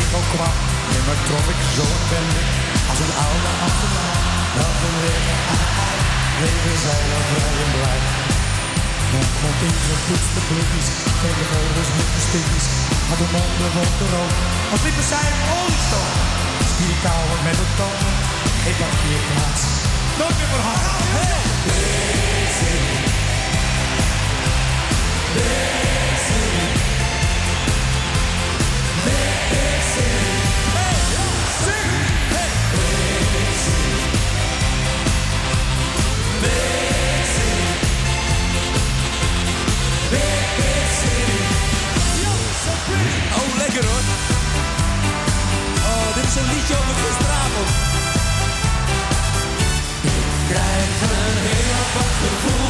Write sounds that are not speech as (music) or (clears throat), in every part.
ik al kwam. maar trof ik zo'n ik als een oude achternaam. Dat een leven aan mij, leven zij al vrij en blij. Met mijn ingepoetste blikjes, tegen ouders met de stikjes. Had de monden vol de rook, als liepen zij een Ik Spierkouwen met de toon, ik had hier plaats. Dank u voor Hey! is een liedje over gisteravond. Ik krijg een heel apart gevoel.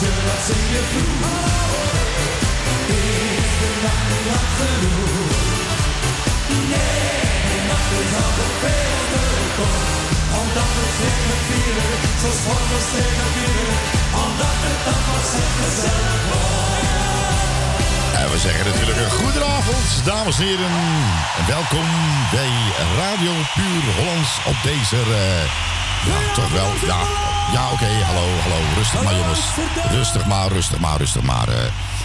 Het. En we zeggen natuurlijk een goedenavond, dames en heren. En welkom bij Radio Puur Hollands op deze... eh, ja, toch wel. Ja, ja oké. hallo, hallo. Rustig maar, jongens. Rustig maar, rustig maar, rustig maar. eh.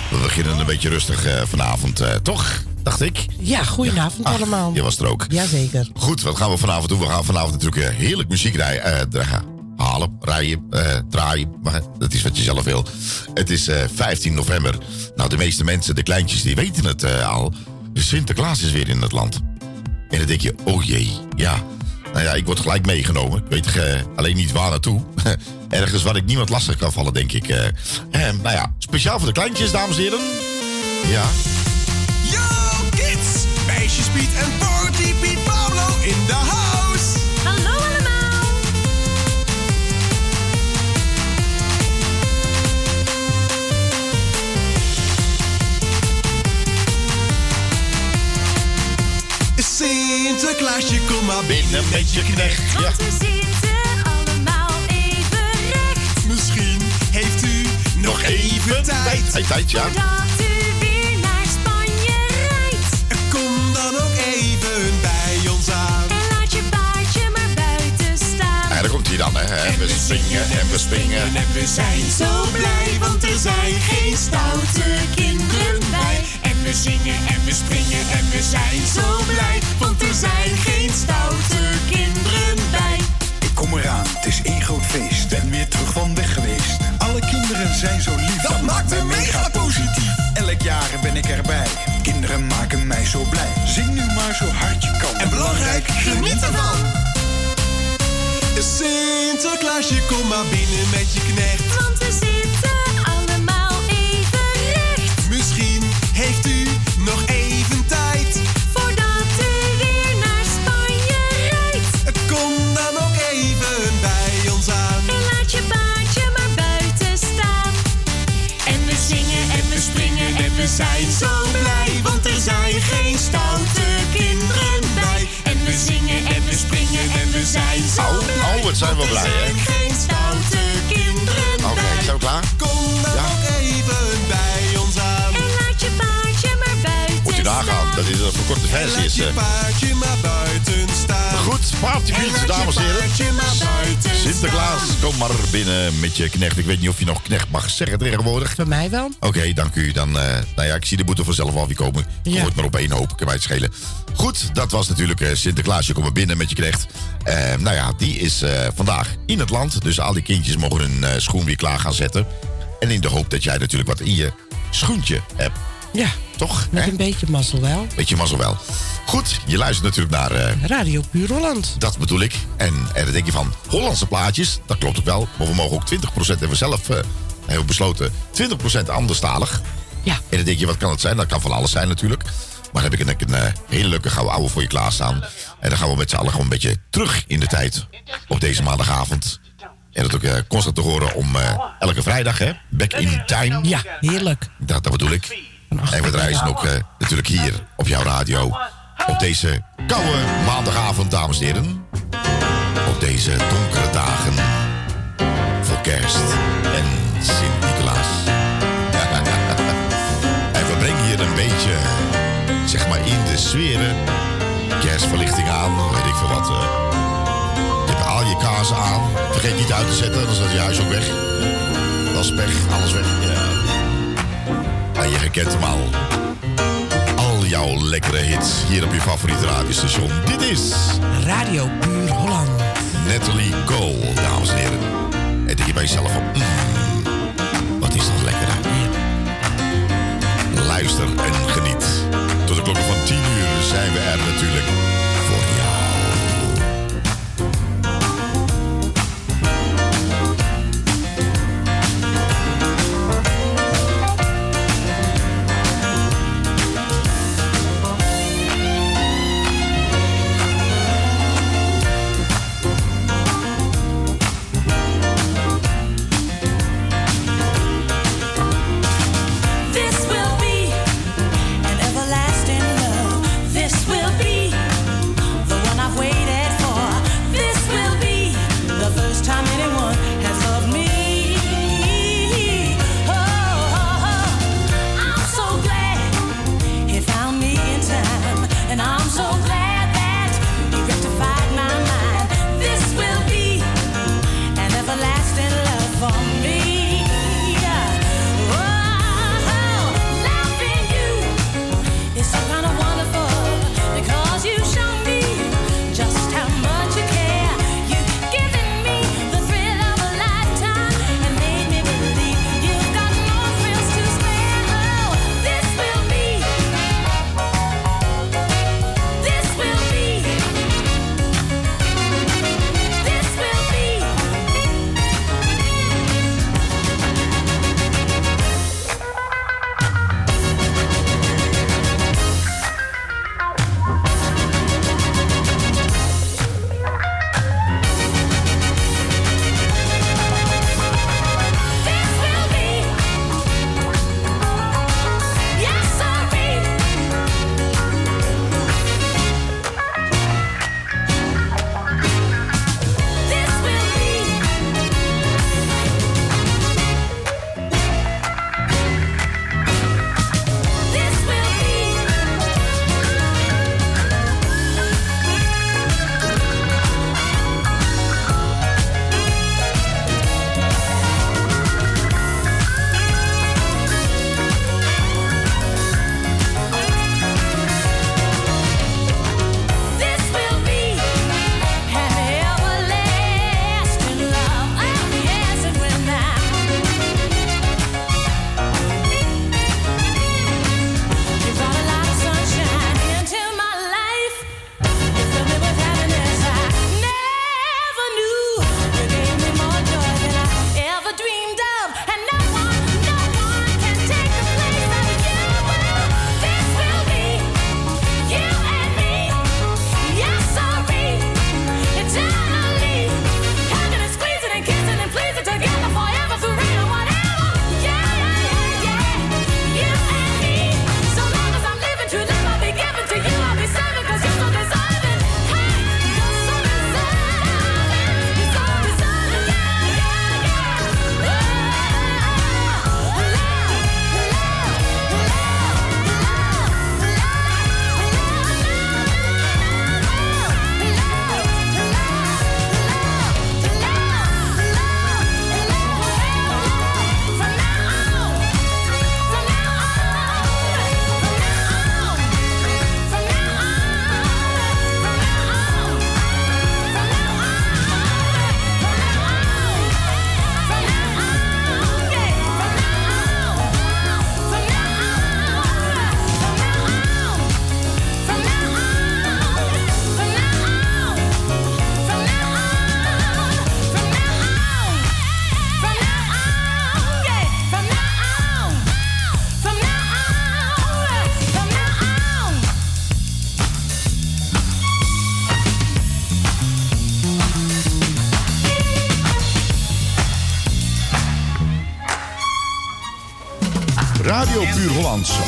we beginnen een beetje rustig eh, vanavond, eh, toch? Dacht ik. Ja, goedenavond Ah, allemaal. Je was er ook. Jazeker. Goed, wat gaan we vanavond doen? We gaan vanavond natuurlijk heerlijk muziek rijden, halen, rijden, eh, draaien. Maar dat is wat je zelf wil. Het is eh, 15 november. Nou, de meeste mensen, de kleintjes, die weten het eh, al. Sinterklaas is weer in het land. En dan denk je, oh jee, ja. Nou ja, ik word gelijk meegenomen. Ik weet eh, alleen niet waar naartoe. (laughs) Ergens waar ik niemand lastig kan vallen, denk ik. Eh, nou ja, speciaal voor de kleintjes, dames en heren. Ja, Yo, kids! Meisjes Piet en Party Piet Pablo in the house! Sinterklaasje, kom maar binnen. met je knecht. Ja. Want we zitten allemaal even recht. Misschien heeft u nog even tijd. Tijd, ja. Voordat u weer naar Spanje rijdt. Kom dan ook even bij ons aan. En laat je paardje maar buiten staan. Ja, daar komt hij dan, hè. En we springen en we springen. En we zijn zo blij, want er zijn geen stoute kinderen bij. En we zingen en we springen en we zijn Zo blij, want er zijn geen stoute kinderen bij. Ik kom eraan, het is één groot feest. Ben weer terug van weg geweest. Alle kinderen zijn zo lief. Dat maakt me mega positief. Elk jaar ben ik erbij. Kinderen maken mij zo blij. Zing nu maar zo hard je kan. En belangrijk, geniet ervan. Sinterklaasje, kom maar binnen met je knecht. Want we zitten Oh, oh, wat zijn we blij, hè? geen stoute kinderen Oké, bij. zijn we klaar? Kom dan Ja. ook even bij ons aan. En laat je paardje maar buiten Moet je nagaan, dat is een verkorte En versie. laat Is, je paardje maar buiten je dames en heren. Sinterklaas, kom maar binnen met je knecht. Ik weet niet of je nog knecht mag zeggen tegenwoordig. Voor mij wel. Oké, dank u. Dan, eh, nou ja, ik zie de boete vanzelf al weer komen. Ja. Gooi het maar op één hoop, kan mij het schelen. Goed, dat was natuurlijk eh, Sinterklaas. Je komt maar binnen met je knecht. Eh, nou ja, die is vandaag in het land. Dus al die kindjes mogen hun schoen weer klaar gaan zetten. En in de hoop dat jij natuurlijk wat in je schoentje hebt. Ja, Toch? met hè? een beetje mazzel wel. Beetje mazzel wel. Goed, je luistert natuurlijk naar... eh, Radio Puur Holland. Dat bedoel ik. En, en dan denk je van Hollandse plaatjes, dat klopt ook wel. Maar we mogen ook 20% hebben we zelf eh, hebben besloten. 20% anderstalig. Ja. En dan denk je, wat kan het zijn? Dat kan van alles zijn natuurlijk. Maar dan heb ik een, een, eh, hele leuke gouden ouwe voor je klaarstaan. En dan gaan we met z'n allen gewoon een beetje terug in de tijd. Op deze maandagavond. En dat ook constant te horen om elke vrijdag, hè? Back in time. Ja, heerlijk. Dat, dat bedoel ik. En we ze ook eh, natuurlijk hier op jouw radio. Op deze koude maandagavond, dames en heren. Op deze donkere dagen. Voor kerst en Sint-Nicolaas. (laughs) en we brengen hier een beetje, zeg maar, in de sferen. Kerstverlichting aan, weet ik veel wat. eh. je hebt al je kaas aan. Vergeet niet uit te zetten, dan staat je huis ook weg. Dat is pech, alles weg. Ja. En je herkent hem al. Al jouw lekkere hits hier op je favoriete radiostation. Dit is Radio Puur Holland. Natalie Cole, dames en heren. En denk je bij jezelf van... "Mm, wat is toch lekker? Luister en geniet. Tot de klokken van 10 uur zijn we er natuurlijk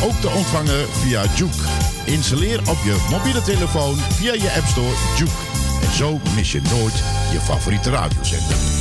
Ook te ontvangen via Juke. Installeer op je mobiele telefoon via je App Store Juke. En zo mis je nooit je favoriete radiozender.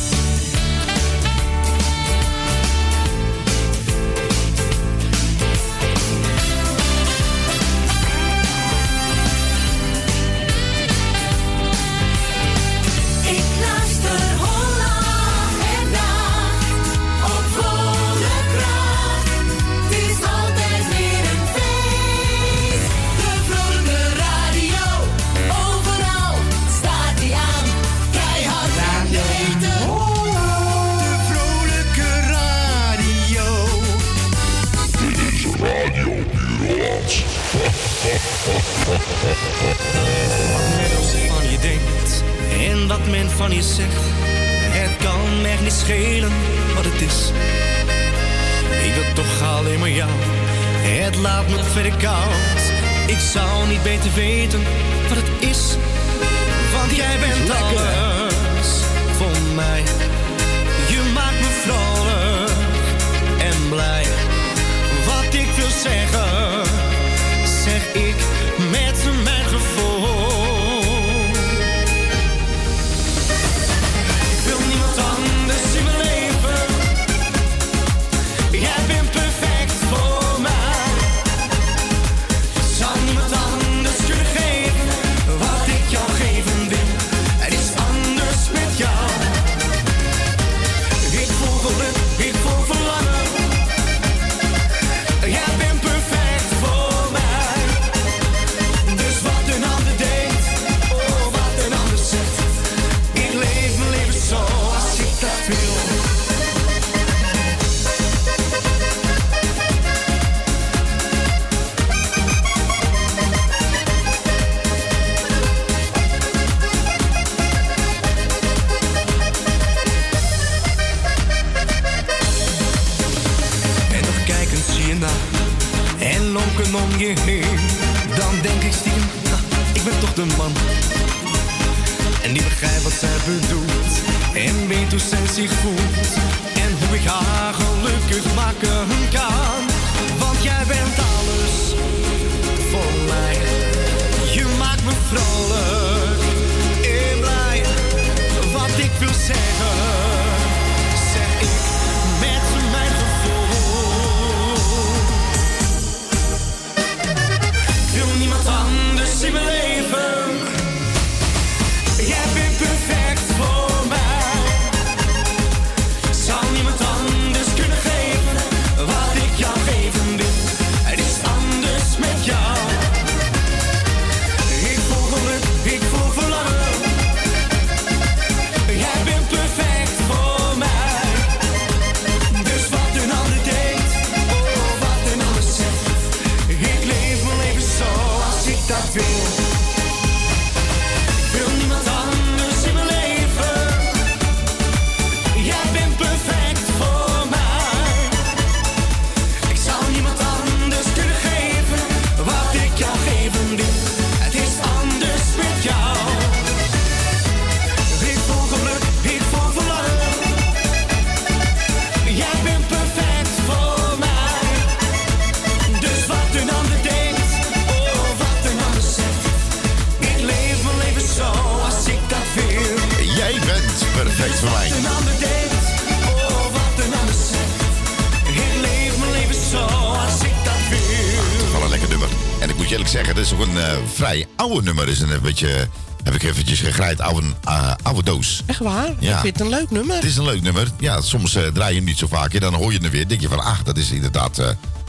Oude nummer. Is een beetje, heb ik eventjes gegrijpt, oude, eh, oude doos. Echt waar? Ja. Ik vind het een leuk nummer. Het is een leuk nummer. Ja, soms eh, draai je hem niet zo vaak. En dan hoor je hem weer. denk je van, ach, dat is inderdaad eh,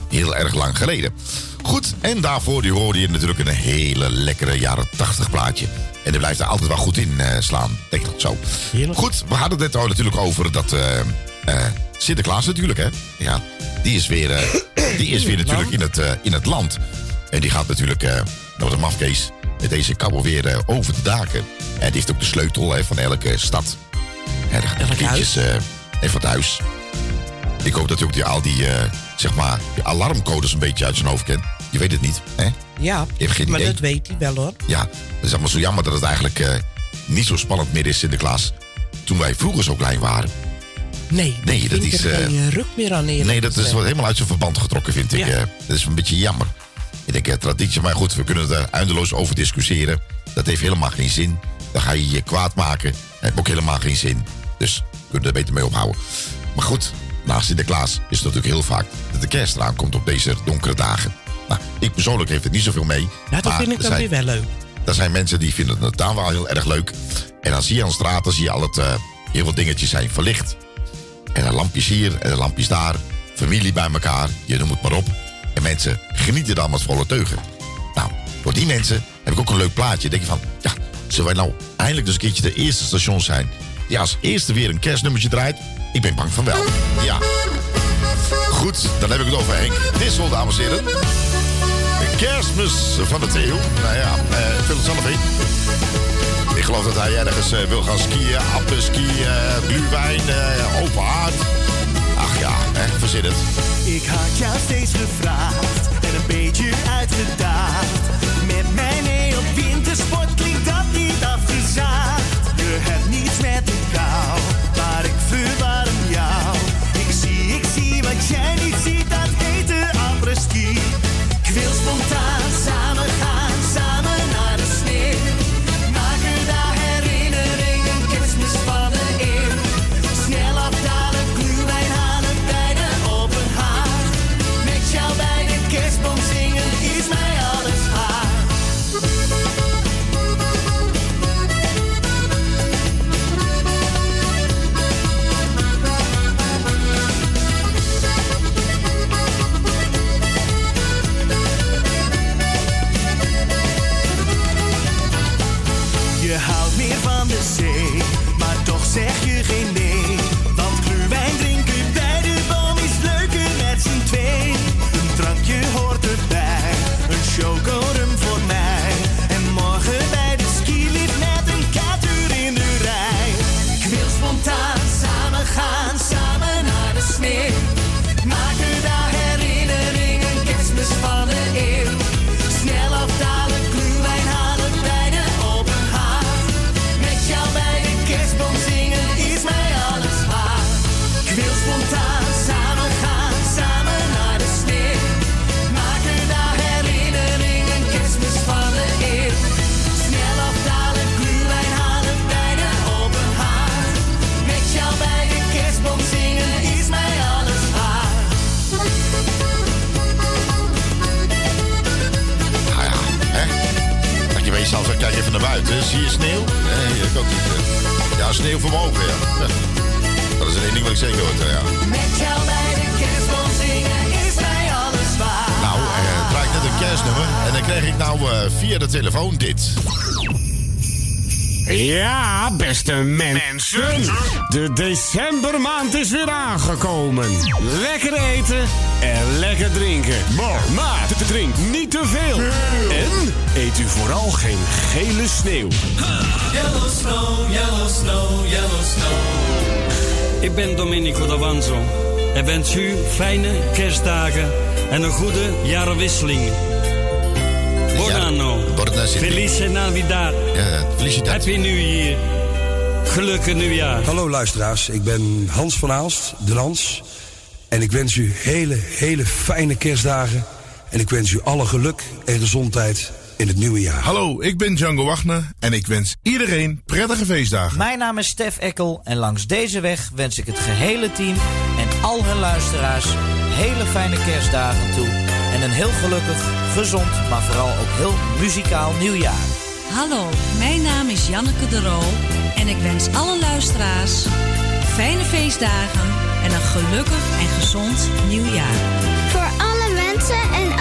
heel erg lang geleden. Goed, en daarvoor die hoorde je natuurlijk een hele lekkere jaren 80 plaatje. En die blijft er altijd wel goed in eh, slaan. Denk ik dat zo. Goed, we hadden het net al natuurlijk over dat eh, eh, Sinterklaas natuurlijk, hè. Ja, die is weer, eh, die is weer natuurlijk in het, in het land. En die gaat natuurlijk, eh dat was een mafkees, deze kabbel weer eh, over de daken. En die heeft ook de sleutel hè, van elke stad. Hè, de Elk kindjes, eh, en van het huis. Ik hoop dat hij ook die, al die, eh, zeg maar, die alarmcodes een beetje uit zijn hoofd kent. Je weet het niet, hè? Ja, Je hebt geen maar idee. dat weet hij wel hoor. Ja, het is allemaal zo jammer dat het eigenlijk niet zo spannend meer is, Sinterklaas. Toen wij vroeger zo klein waren. Nee, Nee, dat is, er eh, geen ruk meer aan Nee, dat is wat helemaal uit zijn verband getrokken, vind ik. Ja. Dat is een beetje jammer. Eh, traditie, maar goed, we kunnen er eindeloos over discussiëren. Dat heeft helemaal geen zin. Dan ga je je kwaad maken. Dat heeft ook helemaal geen zin. Dus we kunnen er beter mee ophouden. Maar goed, na Sinterklaas is het natuurlijk heel vaak dat de kerst eraan komt op deze donkere dagen. Nou, ik persoonlijk heeft het niet zoveel mee. Ja, dat maar vind ik dan weer wel leuk. er zijn mensen die vinden het dan wel heel erg leuk. En dan zie je aan de straat, dan zie je al het, eh, heel veel dingetjes zijn verlicht. En een lampjes hier en een lampjes daar. Familie bij elkaar, je noemt het maar op. En mensen genieten dan met volle teugen. Nou, voor die mensen heb ik ook een leuk plaatje. denk je van, ja, zullen wij nou eindelijk dus een keertje de eerste station zijn... die als eerste weer een kerstnummertje draait? Ik ben bang van wel. Ja. Goed, dan heb ik het over Henk Dissel, dames en heren. De kerstmis van de Theo. Nou ja, eh vul het zelf in. Ik geloof dat hij ergens eh, wil gaan skiën, appenski, eh gluwijn, eh open haard. Hè, verzin het. Ik had jou steeds gevraagd en een beetje uitgedaagd. Ik ook niet. hè. Ja, sneeuw voor mijn ogen, ja. (laughs) Dat is er één ding wat ik zeker hoor, ja. Met jou bij de kerstboom zingen is mij alles waar. Nou, eh, draai ik net een kerstnummer. En dan kreeg ik nou eh, via de telefoon dit. Ja, beste mensen. De decembermaand is weer aangekomen. Lekker eten en lekker drinken. Maar drink niet te veel. En eet u vooral geen gele sneeuw. Yellow snow, yellow snow, yellow snow. Ik ben Domenico D'Avanzo en wens u fijne kerstdagen en een goede jaarwisseling. Buon anno. Felice Navidad. Happy New Year. Gelukkig nieuwjaar. Hallo luisteraars, ik ben Hans van Aalst, de Lans. En ik wens u hele, hele fijne kerstdagen. En ik wens u alle geluk en gezondheid in het nieuwe jaar. Hallo, ik ben Django Wagner en ik wens iedereen prettige feestdagen. Mijn naam is Stef Ekkel en langs deze weg wens ik het gehele team en al hun luisteraars hele fijne kerstdagen toe. En een heel gelukkig, gezond, maar vooral ook heel muzikaal nieuwjaar. Hallo, mijn naam is Janneke de Roo en ik wens alle luisteraars fijne feestdagen en een gelukkig en gezond nieuwjaar. Voor alle mensen en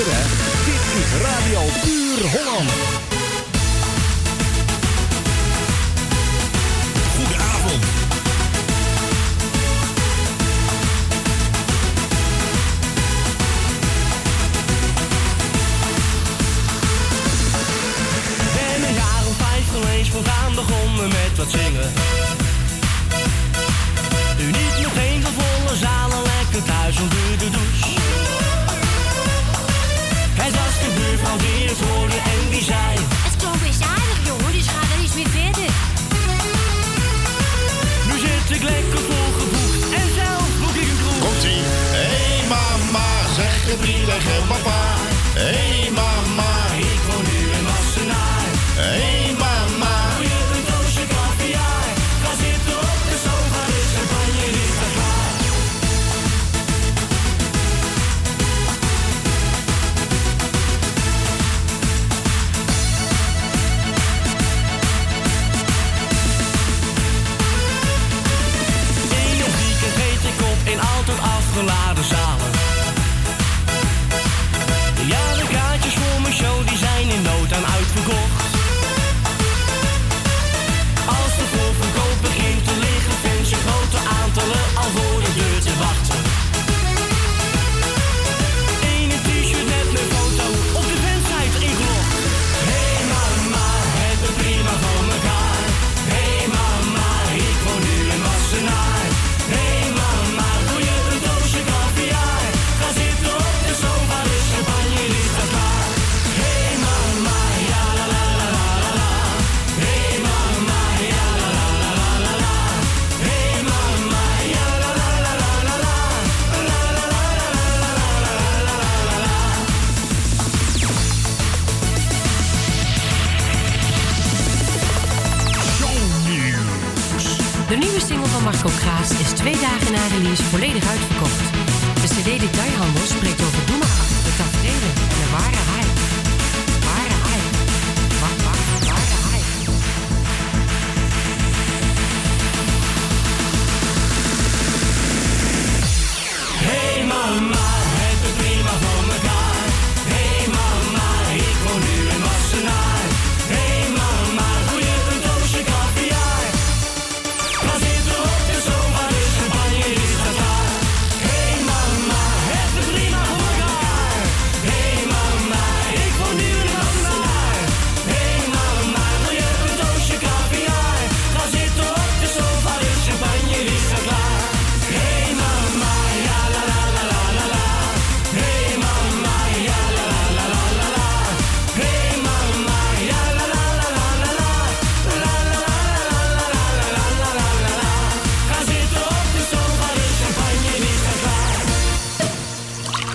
Dit is Radio Puur Holland. Goedenavond. Ben een jaar of vijf geweest, spontaan begonnen met wat zingen. Nu niet meteen voor volle zalen lekker De het weer eens horen en die zijn. Het klonk best aardig, jongen, dus ga er iets meer verder. Nu zit ik lekker volgeboekt en zelf boek ik een kroeg. Komt-ie. Hé hey mama, zeg gebiedig en papa. Hé hey mama, ik woon nu in Wassenaar. Hey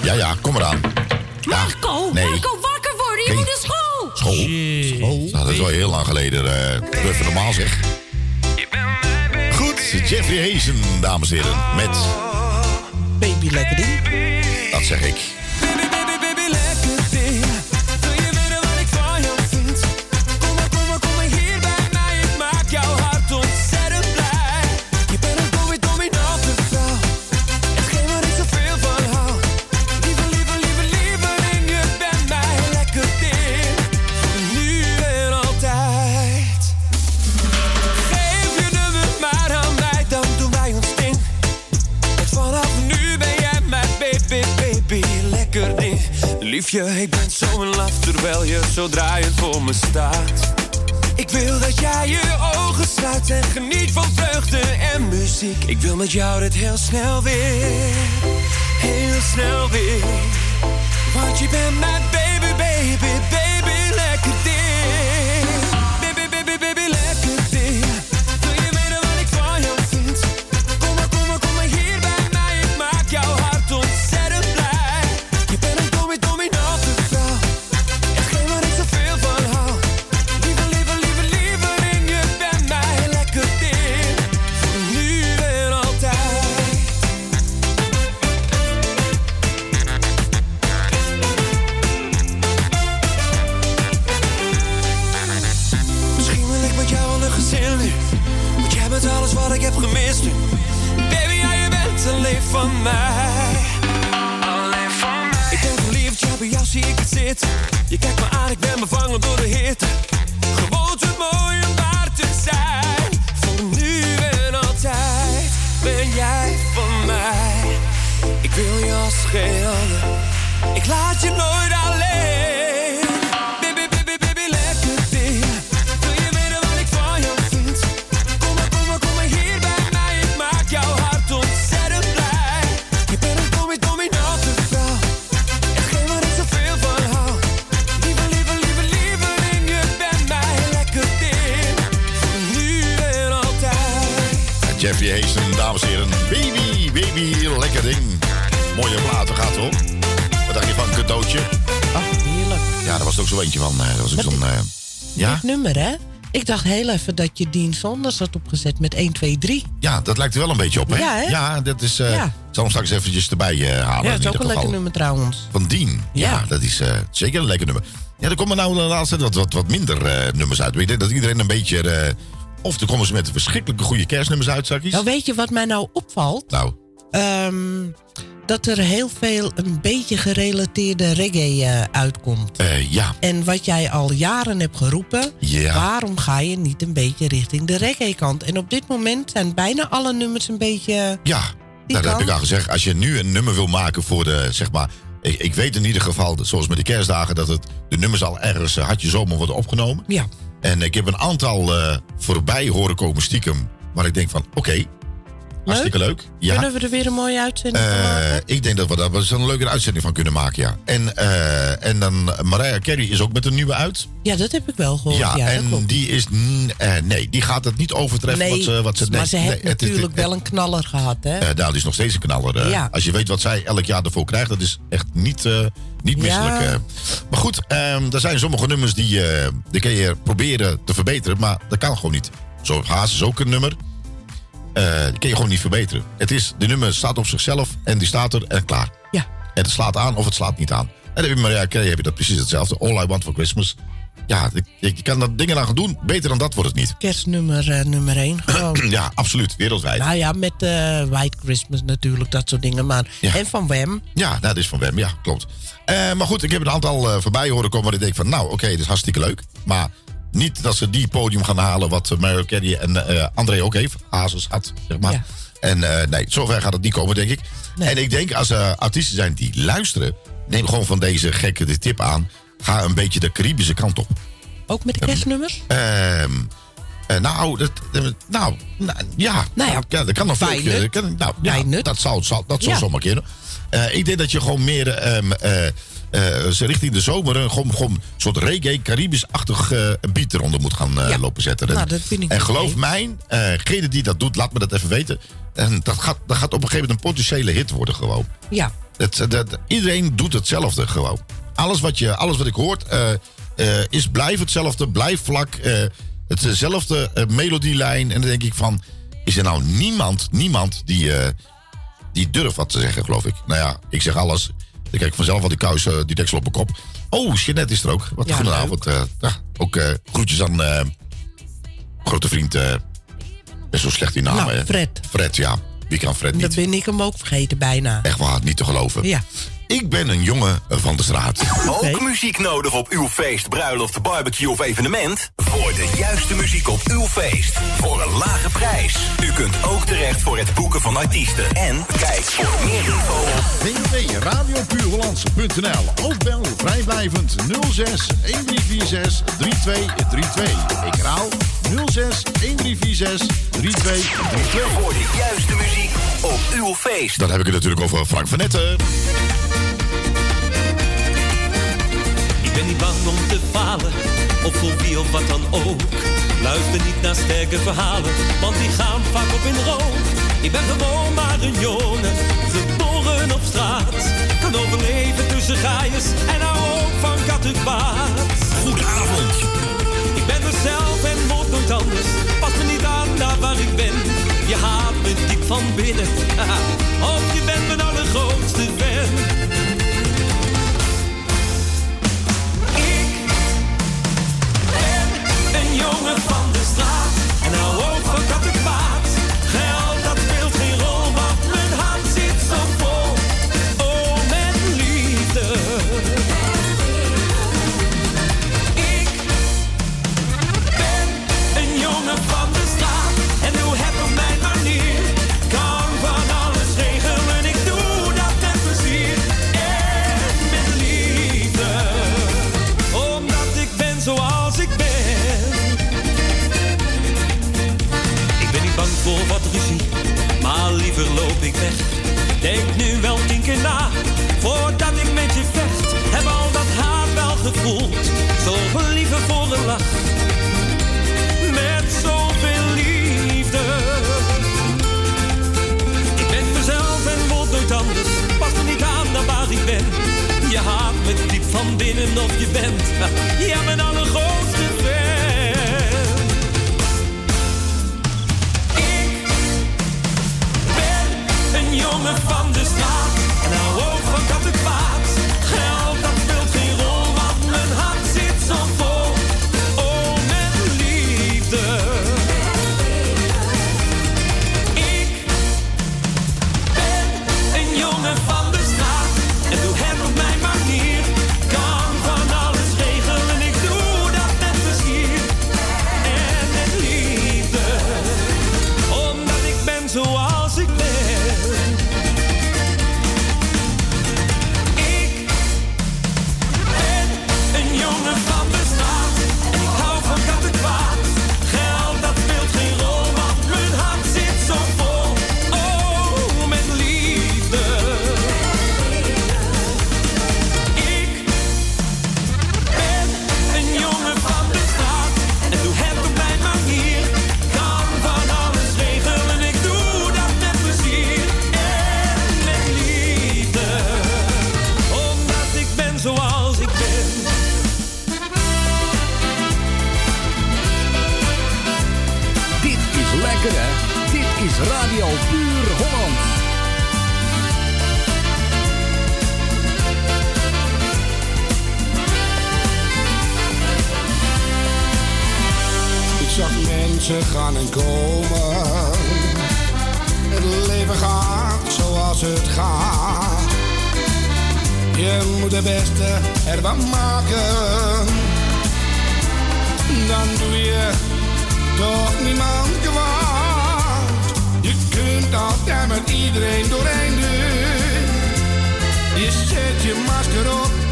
Ja, ja, kom eraan. Marco, nee. Marco, wakker worden, je moet naar school. School? School? Nou, dat is wel heel lang geleden. eh doe even normaal zeg. Goed, Jeffrey Hazen, dames en heren. Met... Baby lekker ding. Dat zeg ik. Ik ben zo in love terwijl je zo draaiend voor me staat. Ik wil dat jij je ogen sluit en geniet van vreugde en muziek. Ik wil met jou dit heel snel weer, heel snel weer. Want je bent mijn heel even dat je Dean Sanders had opgezet met 1, 2, 3. ja, dat lijkt er wel een beetje op, hè? Ja, hè? Ja, dat is... eh Ja. Zal hem straks eventjes erbij eh, halen. Ja, dat is ook een lekker nummer trouwens. Van Dien. Ja, dat is eh, zeker een lekker nummer. Ja, er komen nou de laatste wat, wat, wat minder nummers uit. Ik denk dat iedereen een beetje... of er komen ze met verschrikkelijke goede kerstnummers uit, zakjes. Nou, weet je wat mij nou opvalt? Nou, Ehm, dat er heel veel een beetje gerelateerde reggae eh, uitkomt. eh, ja. En wat jij al jaren hebt geroepen, waarom ga je niet een beetje richting de reggae-kant? En op dit moment zijn bijna alle nummers een beetje... Ja, nou, dat heb ik al gezegd. Als je nu een nummer wil maken voor de, zeg maar... Ik, ik weet in ieder geval, zoals met de kerstdagen... dat het, de nummers al ergens uh, hartje zomer worden opgenomen. Ja. En ik heb een aantal uh, voorbij horen komen stiekem... waar ik denk van, oké, okay, hartstikke leuk. Ja. Kunnen we er weer een mooie uitzending uh, van maken? Ik denk dat we daar wel een leuke uitzending van kunnen maken, ja. En, uh, en dan Mariah Carey is ook met een nieuwe uit. Ja, dat heb ik wel gehoord. Ja, ja en die is... Uh, nee, die gaat het niet overtreffen nee, wat ze... Wat ze maar nee, ze heeft natuurlijk het, het, wel een knaller gehad, hè? Uh, nou, die is nog steeds een knaller. Uh, ja. Als je weet wat zij elk jaar ervoor krijgt, dat is echt niet, uh, niet misselijk. Ja. Maar goed, um, er zijn sommige nummers die, die kun je proberen te verbeteren, maar dat kan gewoon niet. Zo Haas is ook een nummer. Eh, die kun je gewoon niet verbeteren. Het is, de nummer staat op zichzelf en die staat er en klaar. Ja. En het slaat aan of het slaat niet aan. En dan heb je Mariah Carey heb je dat precies hetzelfde. All I Want For Christmas. Ja, je, je kan er dingen aan gaan doen. Beter dan dat wordt het niet. Kerstnummer eh, nummer 1 gewoon. (clears throat) ja, absoluut. Wereldwijd. nou ja, met eh, White Christmas natuurlijk, dat soort dingen. Maar, En van Wem. Ja, nou, dat is van Wem, ja, klopt. Eh, maar goed, ik heb een aantal eh, voorbij horen komen waar ik denk van, nou, oké, dat is hartstikke leuk. Maar niet dat ze die podium gaan halen wat uh, Mariah Carey en eh, André ook heeft. Hazes had, zeg maar. Ja. En eh, nee, zover gaat het niet komen, denk ik. En ik denk, als er artiesten zijn die luisteren, neem gewoon van deze gekke de tip aan. Ga een beetje de Caribische kant op. Ook met de kerstnummers? Ehm, eh, nou, dat, eh, nou, nou, ja. Nou ja, ja, dat kan nog veel. eh, Nou, ja, dat zou, zou, dat zou Ja. zomaar kunnen. Eh, ik denk dat je gewoon meer ehm, eh, eh, richting de zomer een soort reggae, Caribisch-achtig eh beat eronder moet gaan eh, lopen zetten. Nou, En- dat vind ik en oké. geloof mij, eh degene die dat doet, laat me dat even weten. En dat gaat, dat gaat op een gegeven moment een potentiële hit worden gewoon. Ja. Het, dat, iedereen doet hetzelfde gewoon. Alles wat, je, alles wat ik hoor eh, eh, is blijf hetzelfde, blijf vlak. eh, hetzelfde eh, melodielijn. En dan denk ik van, is er nou niemand, niemand die, eh, die durft wat te zeggen, geloof ik. Nou ja, ik zeg alles. Dan kijk ik vanzelf al die kous, eh, die deksel op mijn kop. Oh, Jeanette is er ook. Wat Ja, goedenavond. eh, ja, ook eh, groetjes aan grote vriend. best wel slecht die naam, Nou, hè? Fred. Fred, ja. Wie kan Fred niet? Dat ben ik hem ook vergeten bijna. Echt waar, niet te geloven. Ja. Ik ben een jongen van de straat. Ook muziek nodig op uw feest, bruiloft, barbecue of evenement? Voor de juiste muziek op uw feest. Voor een lage prijs. U kunt ook terecht voor het boeken van artiesten. En kijk voor meer info op www.radiopuurhollandse.nl Ook bel vrijblijvend 06 1346 3232. Ik herhaal 06 1346 3232. Voor de juiste muziek op uw feest. Dan heb ik het natuurlijk over Frank van Netten. Ik ben niet bang om te falen, of voor wie of wat dan ook. Luister niet naar sterke verhalen, want die gaan vaak op in rook. Ik ben gewoon maar een jongen, geboren op straat. Kan overleven tussen gaaiers en hou ook van kattenbaard. Goedenavond. Ik ben mezelf en word nooit anders. Van binnen. (laughs) Of je bent mijn allergrootste fan. Een jongen van de straat en hou maar liever loop ik weg. Denk nu wel tien keer na, voordat ik met je vecht. Heb al dat haat wel gevoeld, zo liever voor een lach. Met zoveel liefde. Ik ben mezelf en word nooit anders. Pas me niet aan naar waar ik ben. Je haat me diep van binnen of je bent. Het leven gaat zoals het gaat. Je moet het beste ervan maken. Dan doe je toch niemand kwaad. Je kunt altijd met iedereen doorheen doen. Je zet je masker op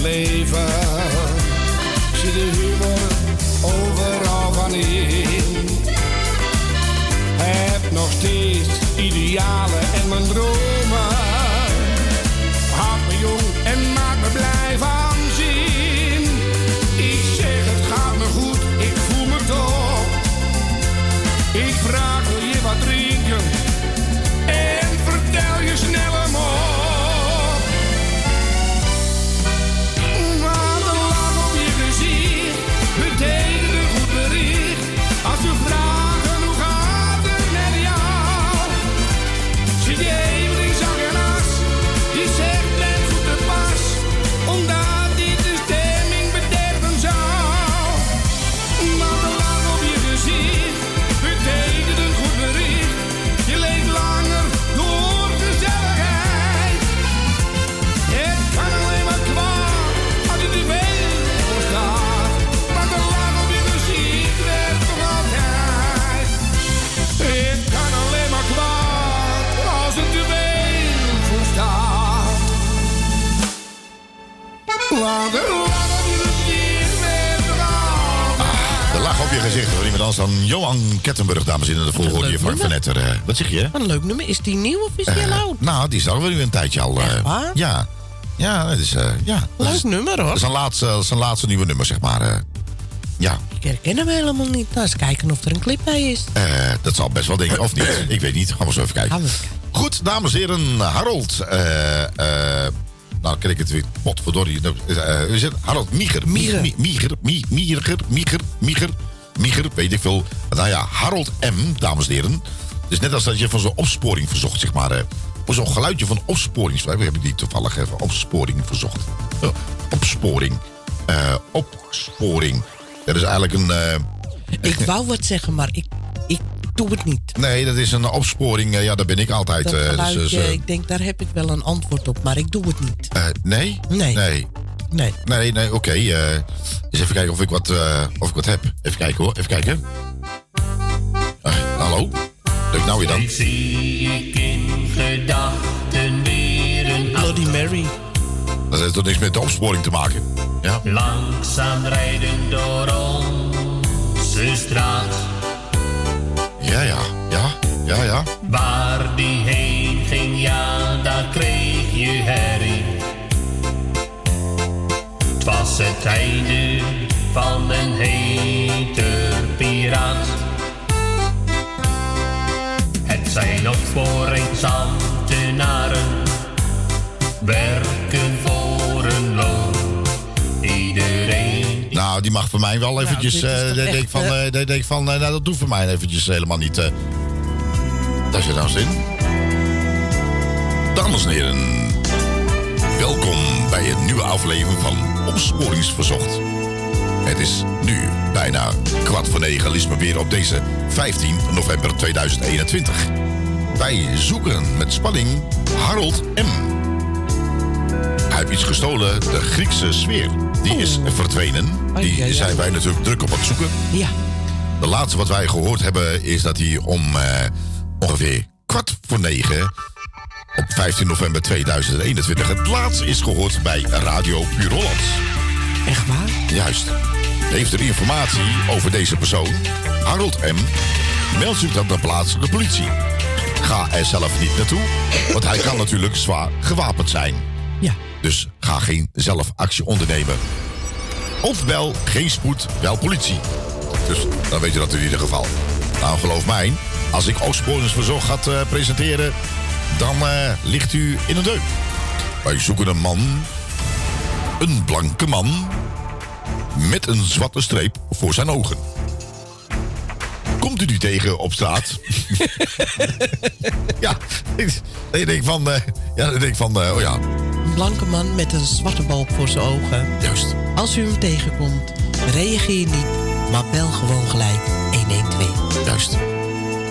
leven. Zie de humor overal van in. Heb nog steeds idealen en mijn dromen. Houd me jong en maak me blij van zin. Ik zeg het gaat me goed, ik voel me top. Op je gezicht van iemand anders dan Johan Kettenburg, dames en heren. De volgorde hier Frank van Etter. Eh, Wat zeg je? Wat een leuk nummer. Is die nieuw of is die al Eh, oud? nou, die is al wel nu een tijdje al. eh, waar? Ja. Ja, het is, ja. Dat Leuk is- nummer hoor. Dat is zijn laatste, dat zijn laatste nieuwe nummer, zeg maar. ja, Ik herken hem helemaal niet. Nou, eens kijken of er een clip bij is. eh, dat zal best wel denken, of niet. (clears throat) Ik weet niet, gaan we eens even kijken. Goed, dames en heren, Harold. eh, nou, ken ik het weer. Potverdorie. Uh, Harold Mieger. Mieger. Mieger. Mie- Mieger. Mieger. Mieger. Mieger. Weet ik veel. Nou ja, Harold M, dames en heren. Dus net als dat je van zo'n opsporing verzocht, zeg maar. eh, zo'n geluidje van opsporing. We hebben die toevallig even opsporing verzocht. Eh, opsporing. Eh, opsporing. Dat is eigenlijk een... eh, Ik wou wat zeggen, maar ik, ik doe het niet. Nee, dat is een opsporing. ja, dat ben ik altijd. Dat dus, geluidje, dus, ik denk, daar heb ik wel een antwoord op, maar ik doe het niet. nee? Nee. Nee. Nee. Nee, nee, oké. eh, eens even kijken of ik, wat, eh, of ik wat heb. Even kijken hoor, even kijken. Hallo? Lukt nou weer dan? Zie ik in gedachten weer een Bloody Mary. Dat heeft toch niks met de opsporing te maken? Ja. Langzaam rijden door onze straat. Ja, ja, ja, ja, ja. Waar Het einde van een hete piraat. Het zijn nog voor eens ambtenaren, werken voor een loon. Iedereen Nou, die mag voor mij wel eventjes... dit is eh dat denk echt, van, eh, eh, dat denk ik van eh, nou, dat doet voor mij eventjes helemaal niet. eh. Daar zit nou zin. Dames en heren, welkom bij een nieuwe aflevering van Opsporingsverzocht. Het is nu bijna kwart voor negen, liefst maar weer op deze 15 november 2021. Wij zoeken met spanning Harold M. Hij heeft iets gestolen. De Griekse sfeer. Die is verdwenen. Die ja, ja. zijn wij natuurlijk druk op het zoeken. Ja. De laatste wat wij gehoord hebben is dat hij om eh, ongeveer kwart voor negen op 15 november 2021 het laatst is gehoord bij Radio Puur Hollands. Echt waar? Juist. Heeft er informatie over deze persoon, Harold M., meld zich dan naar de plaatselijke politie. Ga er zelf niet naartoe, want hij kan natuurlijk zwaar gewapend zijn. Ja. Dus ga geen zelf actie ondernemen. Of bel geen spoed, bel politie. Dus dan weet je dat in ieder geval. Nou, geloof mij, als ik opsporingsverzoek ga eh, presenteren, dan eh, ligt u in een deuk. Wij zoeken een man, een blanke man, met een zwarte streep voor zijn ogen. Komt u die tegen op straat? (laughs) ja, ik, denk van, eh, ja, ik denk van, eh, oh ja, Een blanke man met een zwarte balk voor zijn ogen. Juist. Als u hem tegenkomt, reageer niet, maar bel gewoon gelijk 112. Juist.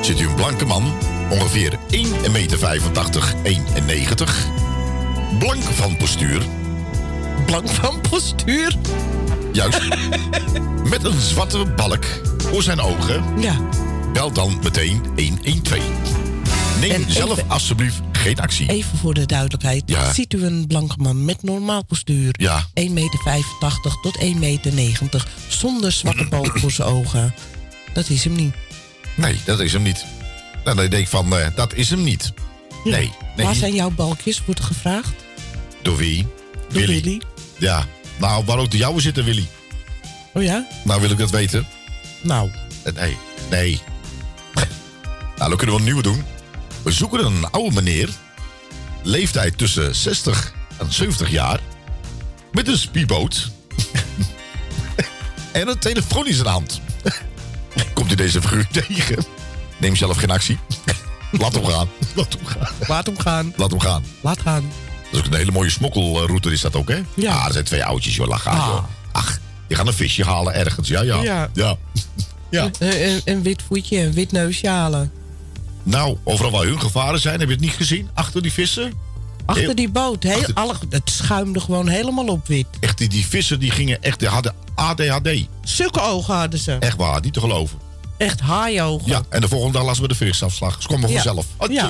Ziet u een blanke man, ongeveer 1,85 meter, 1,90. Blank van postuur. Blank van postuur? Juist. (laughs) Met een zwarte balk voor zijn ogen. Ja. Bel dan meteen 112. Neem En zelf even- alsjeblieft geen actie. Even voor de duidelijkheid. Ja. Ziet u een blanke man met normaal postuur? Ja. 1,85 meter tot 1,90 meter. Zonder zwarte balk voor zijn ogen. Dat is hem niet. Nee, dat is hem niet. Nou, dan denk ik van, eh, dat is hem niet. Nee, nee. Waar zijn jouw balkjes? Wordt gevraagd. Door wie? Door Willy. Ja. Nou, waar ook de jouwe zitten, Willy? Oh ja? Nou, wil ik dat weten? Nou. Eh, Nee, nee. nou, dan kunnen we een nieuwe doen. We zoeken een oude meneer. Leeftijd tussen 60 en 70 jaar. Met een speedboot. (laughs) en een telefoon in zijn hand. (laughs) Komt u deze figuur tegen? Neem zelf geen actie. Laat hem gaan. Laat hem gaan. Laat hem gaan. Laat hem gaan. Laat gaan. Dat is ook een hele mooie smokkelroute is dat ook, hè? Ja. Ah, er zijn twee oudjes, joh. Laat gaan, Ah. joh. Ach, die gaan een visje halen ergens. Ja, ja. Ja. ja. (laughs) Ja. Een, een, een wit voetje en een wit neusje halen. Nou, overal waar hun gevaren zijn, heb je het niet gezien? Achter die vissen? Achter Heel- die boot. Heel, alle, het schuimde gewoon helemaal op wit. Echt, die, die vissen die gingen echt, die hadden ADHD. Zulke ogen hadden ze. Echt waar, niet te geloven. Echt haaiogen. Ja, en de volgende dag lazen we de visafslag. Ze kwam Ja. vanzelf. Oh, Ja.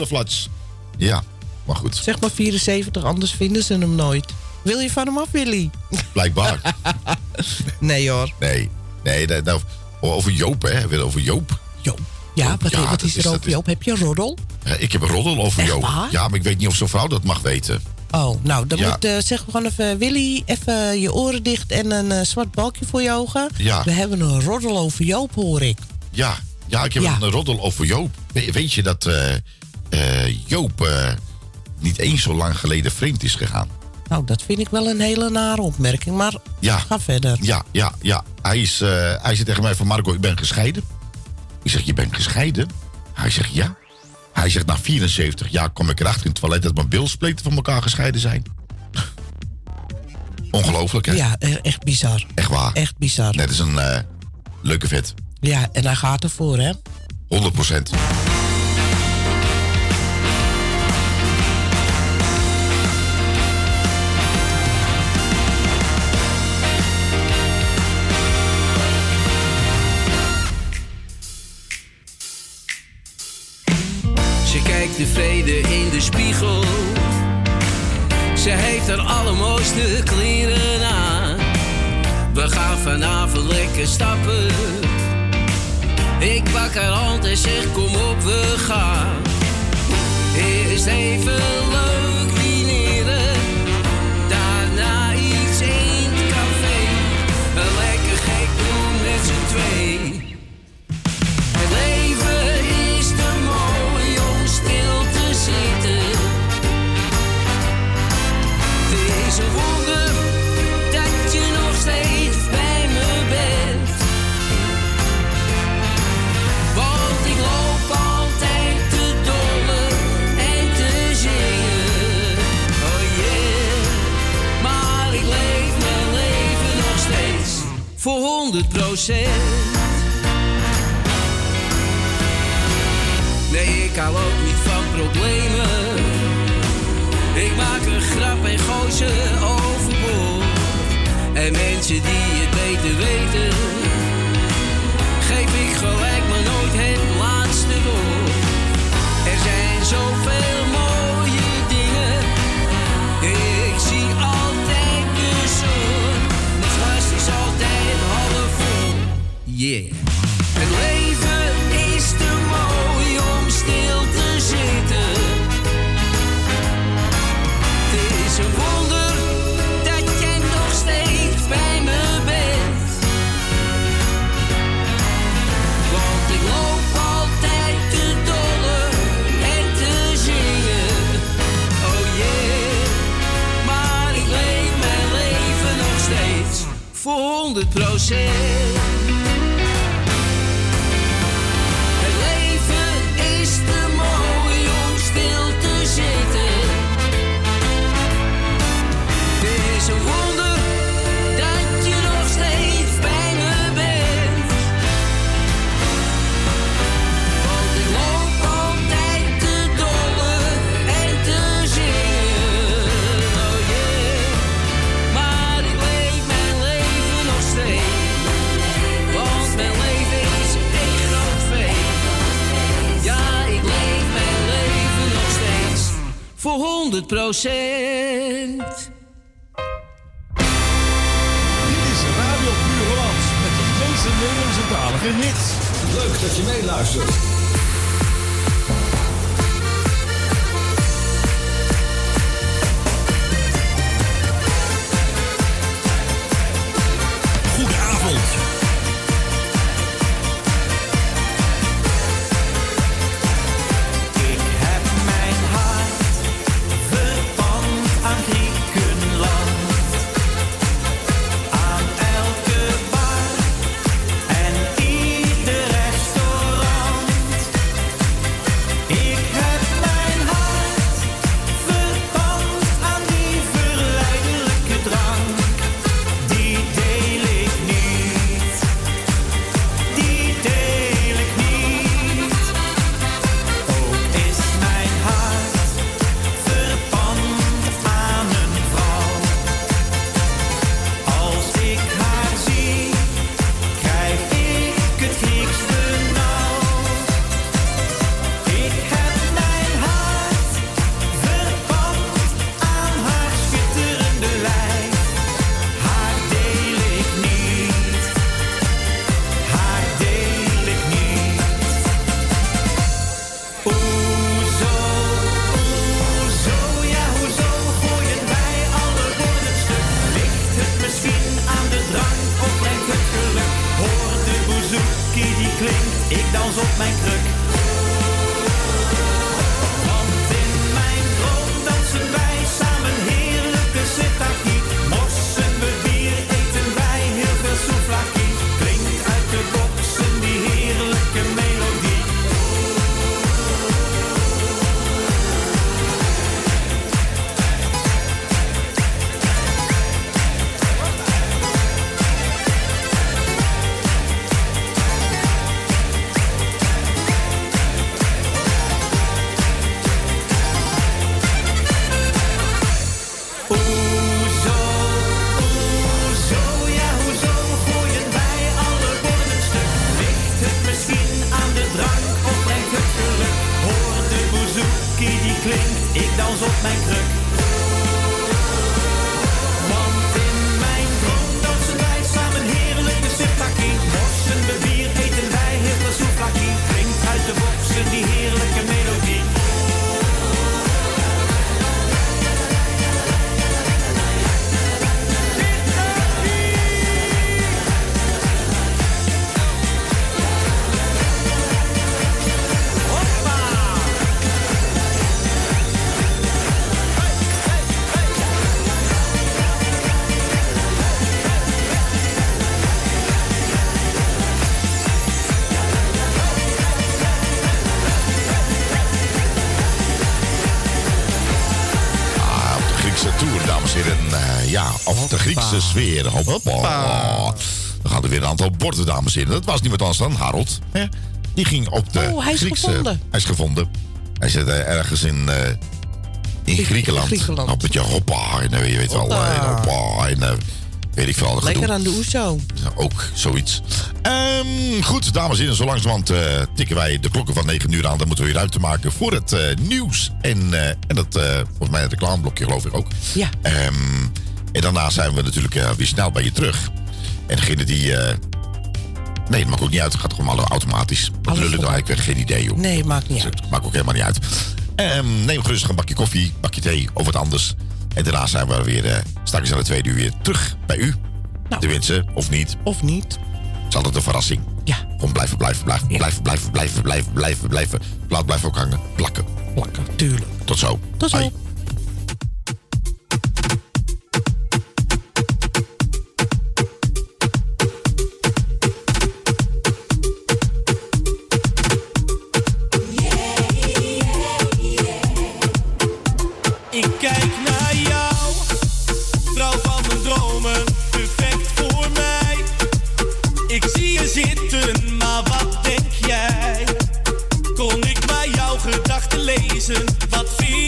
Ja, maar goed, Zeg maar 74, anders vinden ze hem nooit. Wil je van hem af, Willy? (laughs) blijkbaar. nee hoor. Nee, nee, nou, over Joop, hè? Weer Over Joop. Joop. Ja, wat, ja, is er over Joop? Heb je een roddel? Eh, Ik heb een roddel over Echt Joop. waar? Ja, maar ik weet niet of zo'n vrouw dat mag weten. Oh, nou, dan Ja. moet eh zeg gewoon even... Willy, even je oren dicht en een eh, zwart balkje voor je ogen. Ja. We hebben een roddel over Joop, hoor ik. Ja, ja ik heb Ja. een roddel over Joop. We- weet je dat eh, eh, Joop eh, niet eens zo lang geleden vreemd is gegaan? Nou, dat vind ik wel een hele nare opmerking, maar Ja. ga verder. Ja, ja, ja. Hij, is, hij zegt tegen mij van Marco, ik ben gescheiden. Ik zeg, je bent gescheiden? Hij zegt, ja. Hij zegt, na 74 jaar kom ik erachter in het toilet dat mijn bilspleten van elkaar gescheiden zijn. Ongelooflijk, hè? Ja, echt bizar. Echt waar. Echt bizar. Net is een leuke vet. Ja, en hij gaat ervoor, hè? 100 procent. Ze kijkt tevreden in de spiegel. Ze heeft haar allermooiste kleren aan. We gaan vanavond lekker stappen. Ik pak haar hand en zeg kom op we gaan. Eerst even leuk honderd procent. Nee, ik hou ook niet van problemen. Ik maak een grap en gooi ze overboord. En mensen die het beter weten shit. 100 procent. Dit is Radio Puur Holland met de grootste Nederlandse talige hits. Leuk dat je meeluistert. weer. Hoppa. Dan gaan er weer een aantal borden, dames en heren. Dat was niemand anders dan Harold. Die ging op de oh, hij is Gevonden. Hij is gevonden. Hij zit eh, ergens eh, in... In Griekenland. Op het hoppa. En, je weet wel, en hoppa. Eh, en, weet ik veel. Lekker aan de Oezo. Ook zoiets. Ehm, goed, dames en heren, zo langzamerhand uh, tikken wij de klokken van 9 uur aan. Dan moeten we weer te maken voor het nieuws. En, en dat, volgens mij, het reclameblokje, geloof ik ook. Ja. Ehm, en daarna zijn we natuurlijk eh, weer snel bij je terug. En degene die. Uh, nee, het maakt ook niet uit. Het gaat gewoon allemaal automatisch. Wat lullen dan eigenlijk Geen idee, joh. Nee, maakt niet dus uit. Maakt ook helemaal niet uit. Um, neem gerust een bakje koffie, bakje thee of wat anders. En daarna zijn we weer uh, straks aan de tweede uur weer terug bij u. Nou, de wensen, of niet. Of niet. Het is altijd een verrassing. Ja. Gewoon blijven, blijven, blijven, ja. blijven, blijven, blijven, blijven, blijven, blijven. Laat blijven ook hangen. Plakken. Plakken, tuurlijk. Tot zo. Tot zo. lezen wat viel.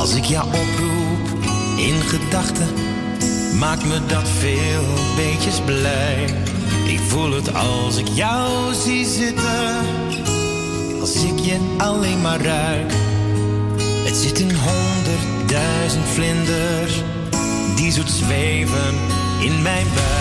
Als ik jou oproep in gedachten, maakt me dat veel beetjes blij. Ik voel het als ik jou zie zitten, als ik je alleen maar ruik. Het zit in honderdduizend vlinders, die zoet zweven in mijn buik.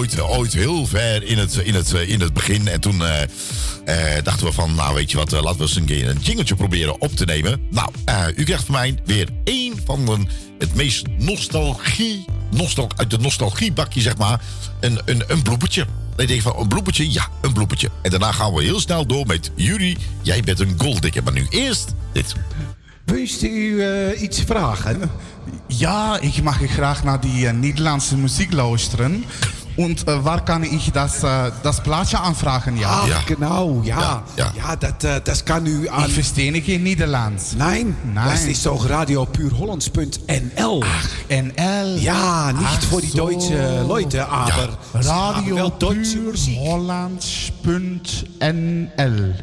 Ooit, ooit, heel ver in het, in het, eh, in het begin. En toen eh, eh, dachten we van, nou weet je wat, laten we eens een keer een jingletje proberen op te nemen. Nou, eh, u krijgt van mij weer één van de, het meest nostalgie, nostal, uit de nostalgiebakje zeg maar, een, een, een bloepertje. Dan denk je van, een bloepertje? Ja, een bloepertje. En daarna gaan we heel snel door met Jury. Jij bent een golddikker, maar nu eerst dit. Wist u iets vragen? Ja, ik mag graag naar die Nederlandse muziek luisteren. En eh, waar kan ik dat, uh, dat plaatje aanvragen? Ja, Ach, genau, ja. Ja, dat, äh, das kann u aan... Ik verstehe geen Nederlands. Nein, Nein. das ist doch radiopuurhollands.nl. Ach, NL. Ja, nicht Ach für die so. deutsche Leute, aber haben Radio. Hollands.nl.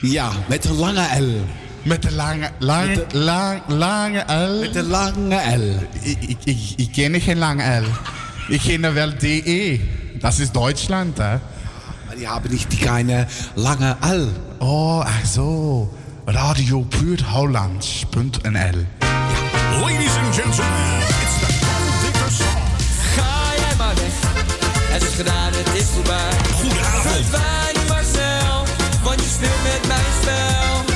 Ja, met een lange L. Met de lange, lange, Met de- lang, lange L. Met de lange L. Ik, ik, ik, ik ken geen lange L. Ik ken wel DE. Dat is Duitsland, hè? Maar die hebben niet die kleine lange L. Oh, ach zo. Radiopuurhollands.nl Ladies and gentlemen, it's the Dikker Song. Ga jij maar weg. Het is gedaan, het is voorbij. Goedenavond. Verdwijn snel, want je speelt met mijn spel.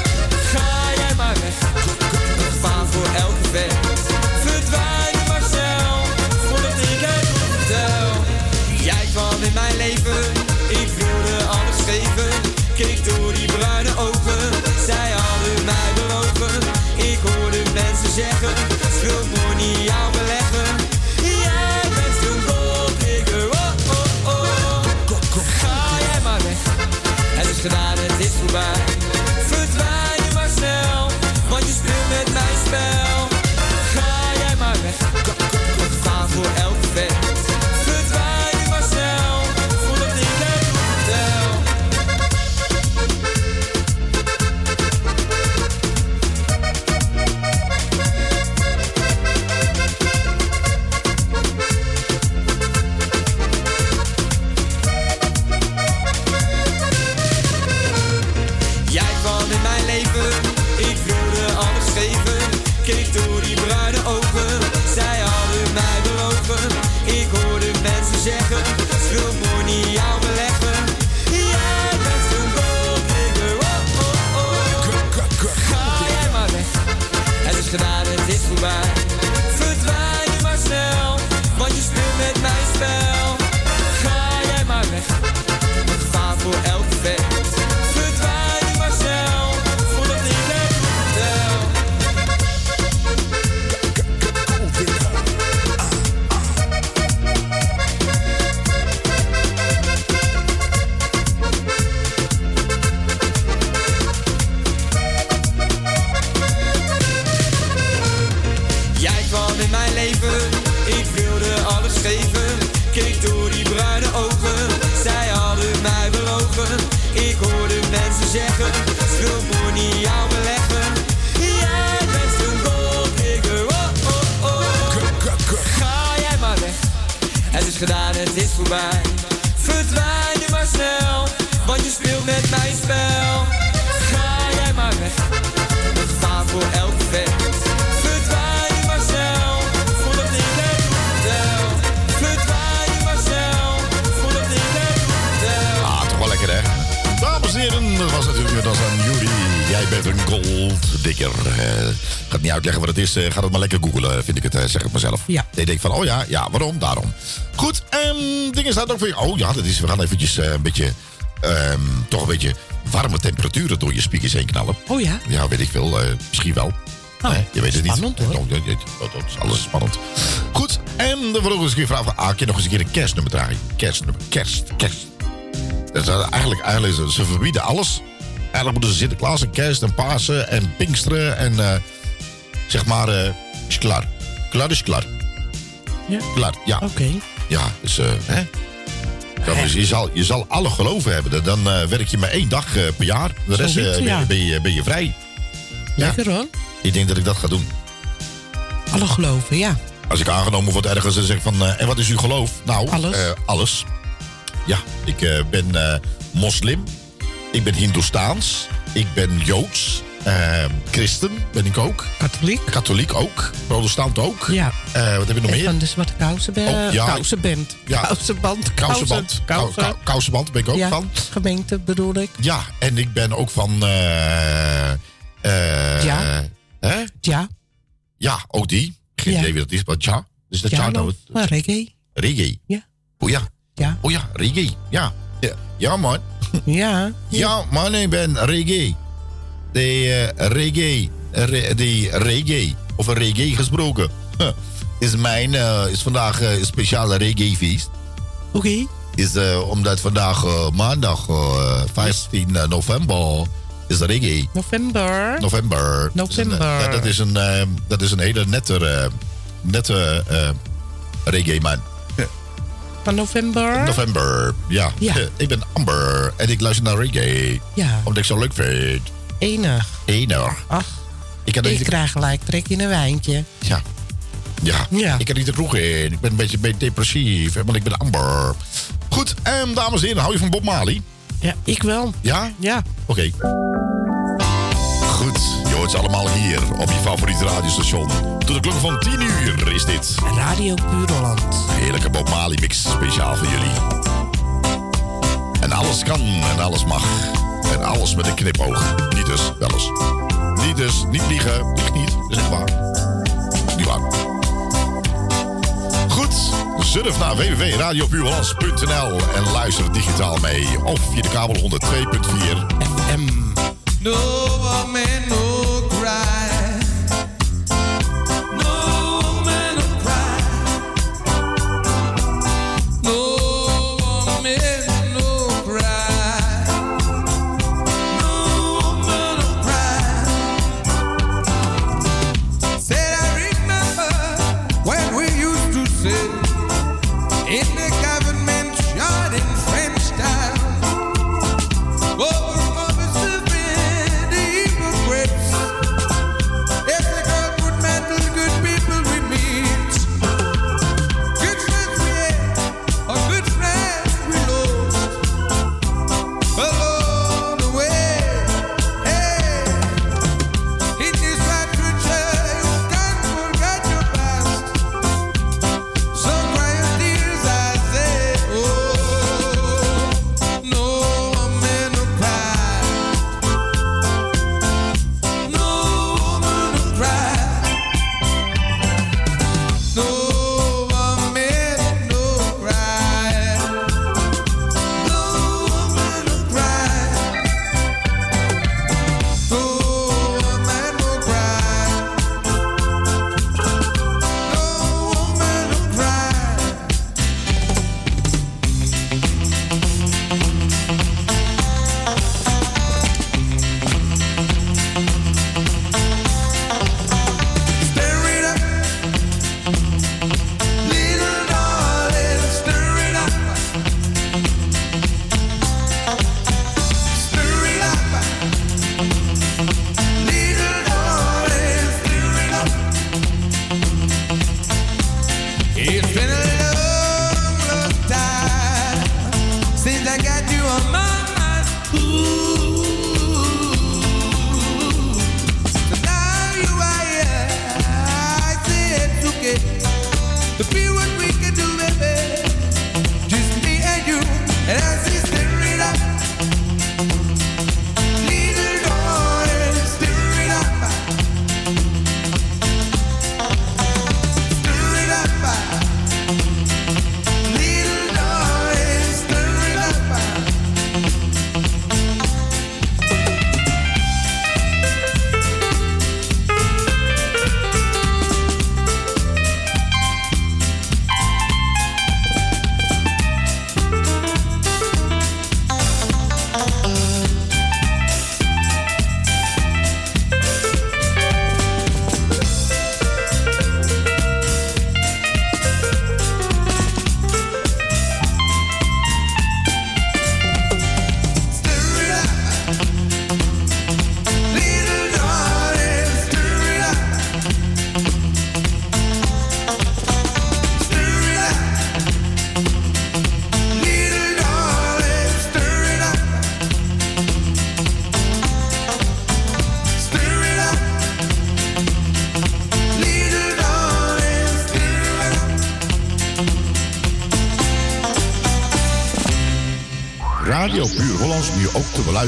Het is. eh, ga het maar lekker googlen, vind ik het. eh, zeg het maar zelf. Ja. Ik denk van, oh ja, ja, waarom? Daarom. Goed, en dingen staat ook weer... Oh ja, dat is, we gaan eventjes eh, een beetje... ehm, toch een beetje warme temperaturen door je speakers heen knallen. Oh ja? Ja, weet ik veel. eh, misschien wel. Nee, je weet het niet. spannend, hoor. Oh, dat, dat- dat is alles spannend. Goed, en dan wil ik eens een keer vragen... van, Ah, kun je nog eens een keer een kerstnummer draaien? Kerstnummer, kerst, kerst. Dat is eigenlijk, eigenlijk ze verbieden alles. Eigenlijk moeten ze Sinterklaas en kerst en Pasen en Pinksteren en eh, zeg maar, eh, is klaar. Klaar is klaar. Ja? Klaar, ja. Oké. Ja, dus eh, hè? Dan is- je, zal, je zal alle geloven hebben. Dan eh, werk je maar één dag per jaar. De rest ben, ja. ben, je, ben je vrij. Lekker hoor. Ik denk dat ik dat ga doen. Alle geloven, ja. Als ik aangenomen word ergens, dan zeg van... en wat is uw geloof? Nou, Alles. alles. Ja, ik ben moslim. Ik ben Hindoestaans. Ik ben Joods. Eh, christen ben ik ook. Katholiek. Katholiek ook. Protestant ook. Ja. Eh, wat heb je nog meer? van de Zwarte Kousenband. Ja. Kousenband. Ja. Kousenband. Kousenband. Kousen. Kou- kou- Kousenband ben ik ook ja. van. Gemeente bedoel ik. Ja, en ik ben ook van... eh eh, Ja. Hè? Ja. Ja, ook die. Geen Ja. idee wie dat is, maar ja. Dus dat ja, Ja, nou... maar reggae. Reggae. Ja. Oh ja. Ja. Oh ja, reggae. Ja. Ja, ja man. Ja. Ja, man, ik ben reggae. De eh, reggae. Re, de reggae. Over reggae gesproken. Huh. Is mijn, eh, is vandaag eh, een speciale reggae feest. Oké. Is omdat vandaag maandag eh, 15 november is reggae. November. November. November. Een, dat, is een, dat is een hele nette, nette reggae man. Van november. November, ja. Ja. Ik ben Amber en ik luister naar reggae. Ja. Omdat ik zo leuk vind. Enig. Enig. Ach. Ik kan Ik krijg gelijk trek in een wijntje. Ja. Ja. Ja. Ik kan niet de kroeg in. Ik ben een beetje, depressief, want ik ben Amber. Goed, en dames en heren, hou je van Bob Marley? Ja, ik wel. Ja? Ja. Oké. Goed, je hoort ze allemaal hier op je favoriete radiostation. Tot de klok van 10 uur is dit. Radio Puurland. Een heerlijke Bob Marley mix speciaal voor jullie. En alles kan en alles mag. En alles met een knipoog. Niet dus, wel eens. Niet dus, niet liegen. Niet, is echt waar. Niet waar. Goed, surf naar www.radiopuurhollands.nl en luister digitaal mee. Of via de kabel 102.4 FM. No man, no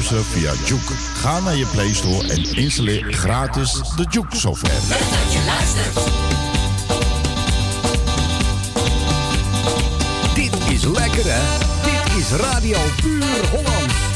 via Juke. Ga naar je Play Store en installeer gratis de Juke software. Leuk dat je luistert. Dit is lekker hè? Dit is Radio Puur Holland.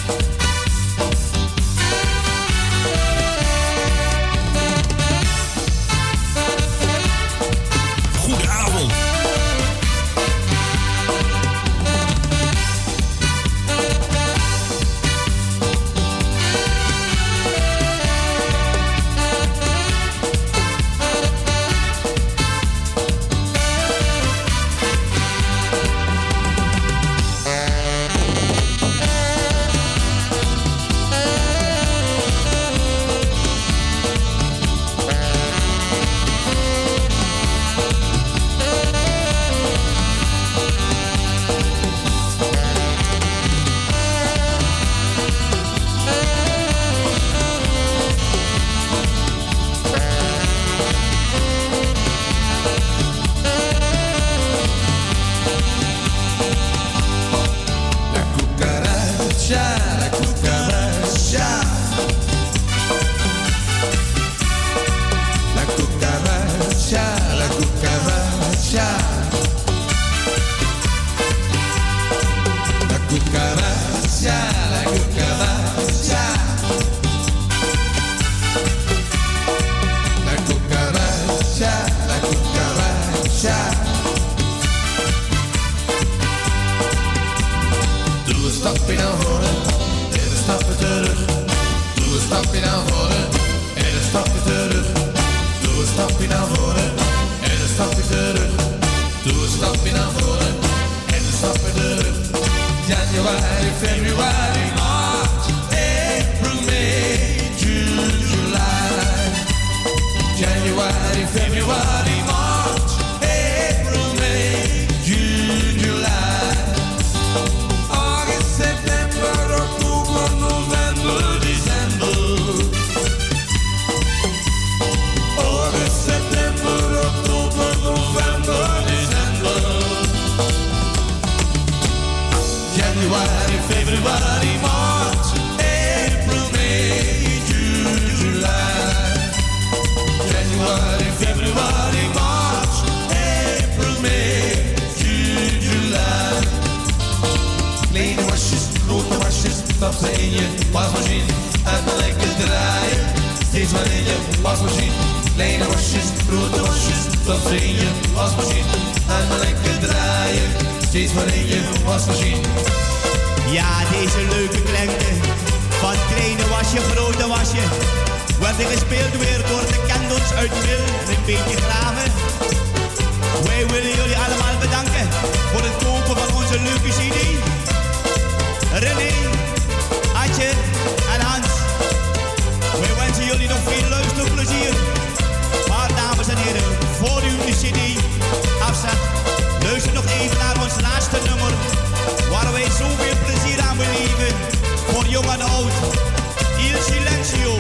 Stapje naar voren en een stapje terug. Doe een stapje naar voren en een stapje terug. Doe een stapje naar voren en een stapje terug. Doe een stapje naar voren en een stapje terug. Januari, Februari, March, April, May, June, July. January, February, wasmachine. Kleine wasjes, grote wasjes, ze in je wasmachine. Uit de lekker draaien, steeds maar in je wasmachine. Ja, deze leuke klanken van kleine wasje, grote wasje. Worden gespeeld weer door de candles uit Wil en een beetje graven. Wij willen jullie allemaal bedanken voor het kopen van onze leuke CD. René, Adje en Hans. Wensen jullie nog veel luisterplezier. Maar dames en heren, voor u de CD afzet, luister nog even naar ons laatste nummer. Waar wij zoveel plezier aan beleven. Voor jong en oud. Il Silencio.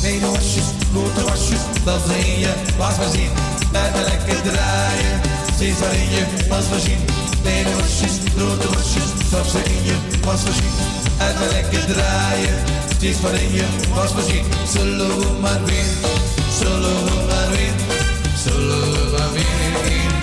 Kleine wasjes, grote wasjes, dat ze in je wasmachine. Blijf maar lekker draaien, steeds maar in je wasmachine. Kleine wasjes, grote wasjes, stap ze in je wasmachine. Uit maar lekker draaien, steeds maar in je wasmachine. Zullen we maar weer, zullen we maar weer, zullen maar weer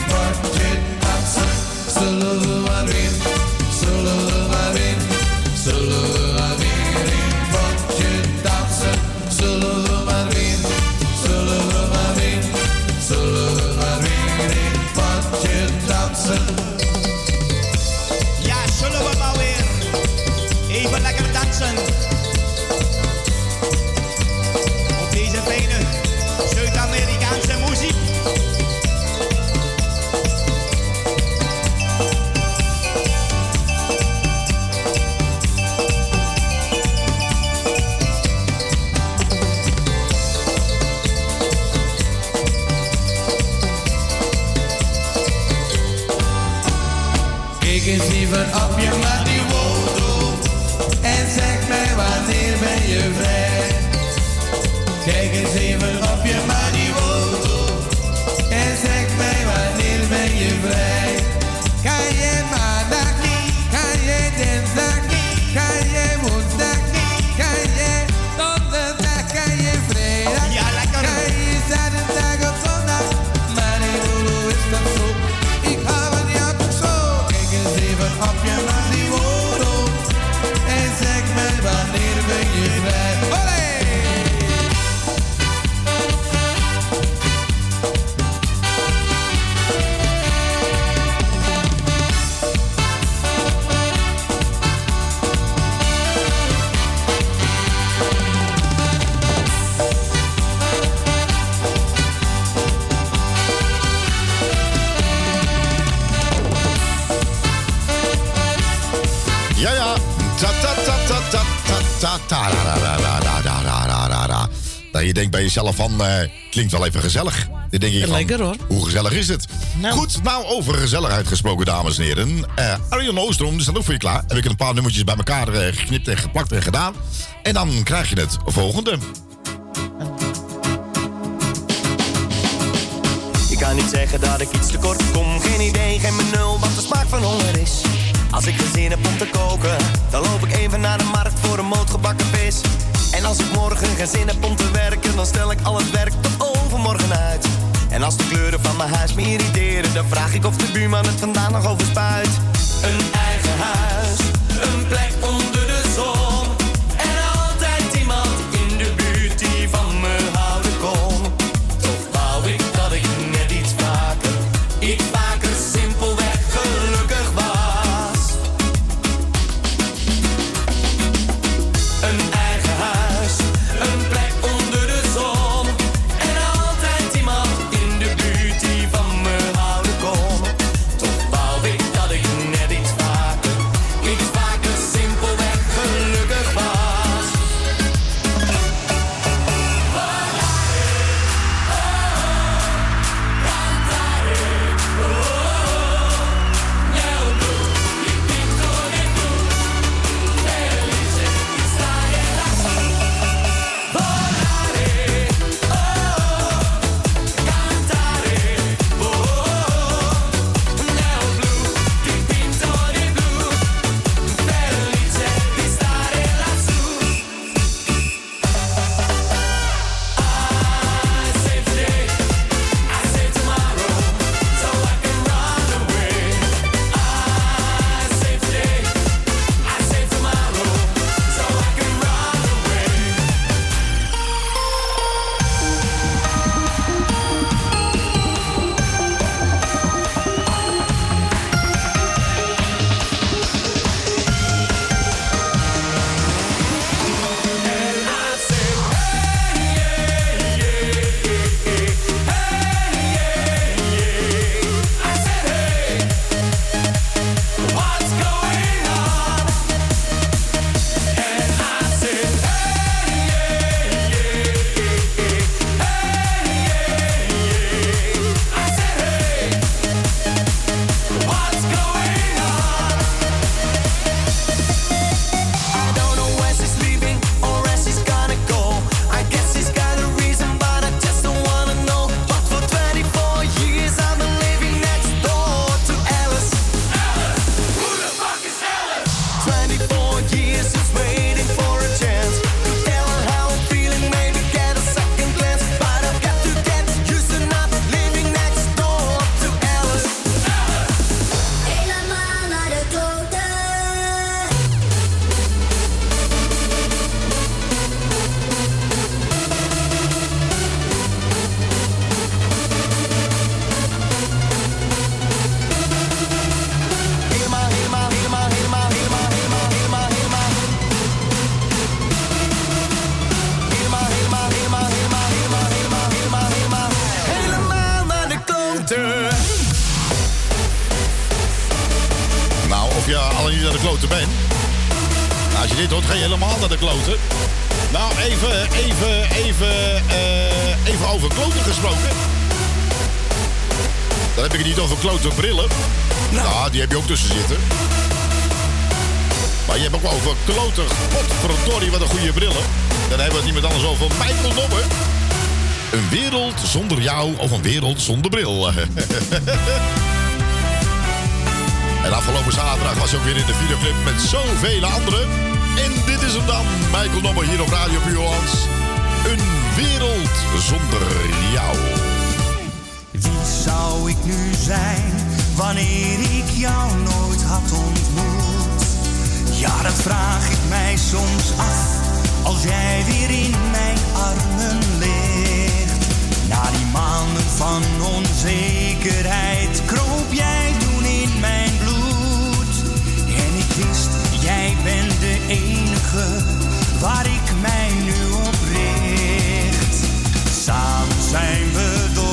Jezelf van, eh, klinkt wel even gezellig. Dan denk je van, Lekker, hoor. Hoe gezellig is het? Goed, nou over gezelligheid gesproken, dames en heren. Eh Arjen Oostrom, staat ook voor je klaar. Heb ik een paar nummertjes bij elkaar eh, geknipt en geplakt en gedaan. En dan krijg je het volgende. Ik kan niet zeggen dat ik iets tekort kom. Geen idee, geen nul wat de smaak van honger is. Als ik geen zin heb om te koken, dan loop ik even naar de markt voor een moot gebakken als ik morgen geen zin heb om te werken, dan stel ik al het werk tot overmorgen uit. En als de kleuren van mijn huis me irriteren, dan vraag ik of de buurman het vandaan nog overspuit. Een eigen huis, zonder jou of een wereld zonder bril. (laughs) En afgelopen zaterdag was hij ook weer in de videoclip met zoveel anderen. En dit is hem dan, Michael Nobber hier op Radio Puurlands. Een wereld zonder jou. Wie zou ik nu zijn wanneer ik jou nooit had ontmoet? Ja, dat vraag ik mij soms af als jij weer in mijn armen van onzekerheid kroop jij toen in mijn bloed. En ik wist, jij bent de enige waar ik mij nu op richt. Samen zijn we door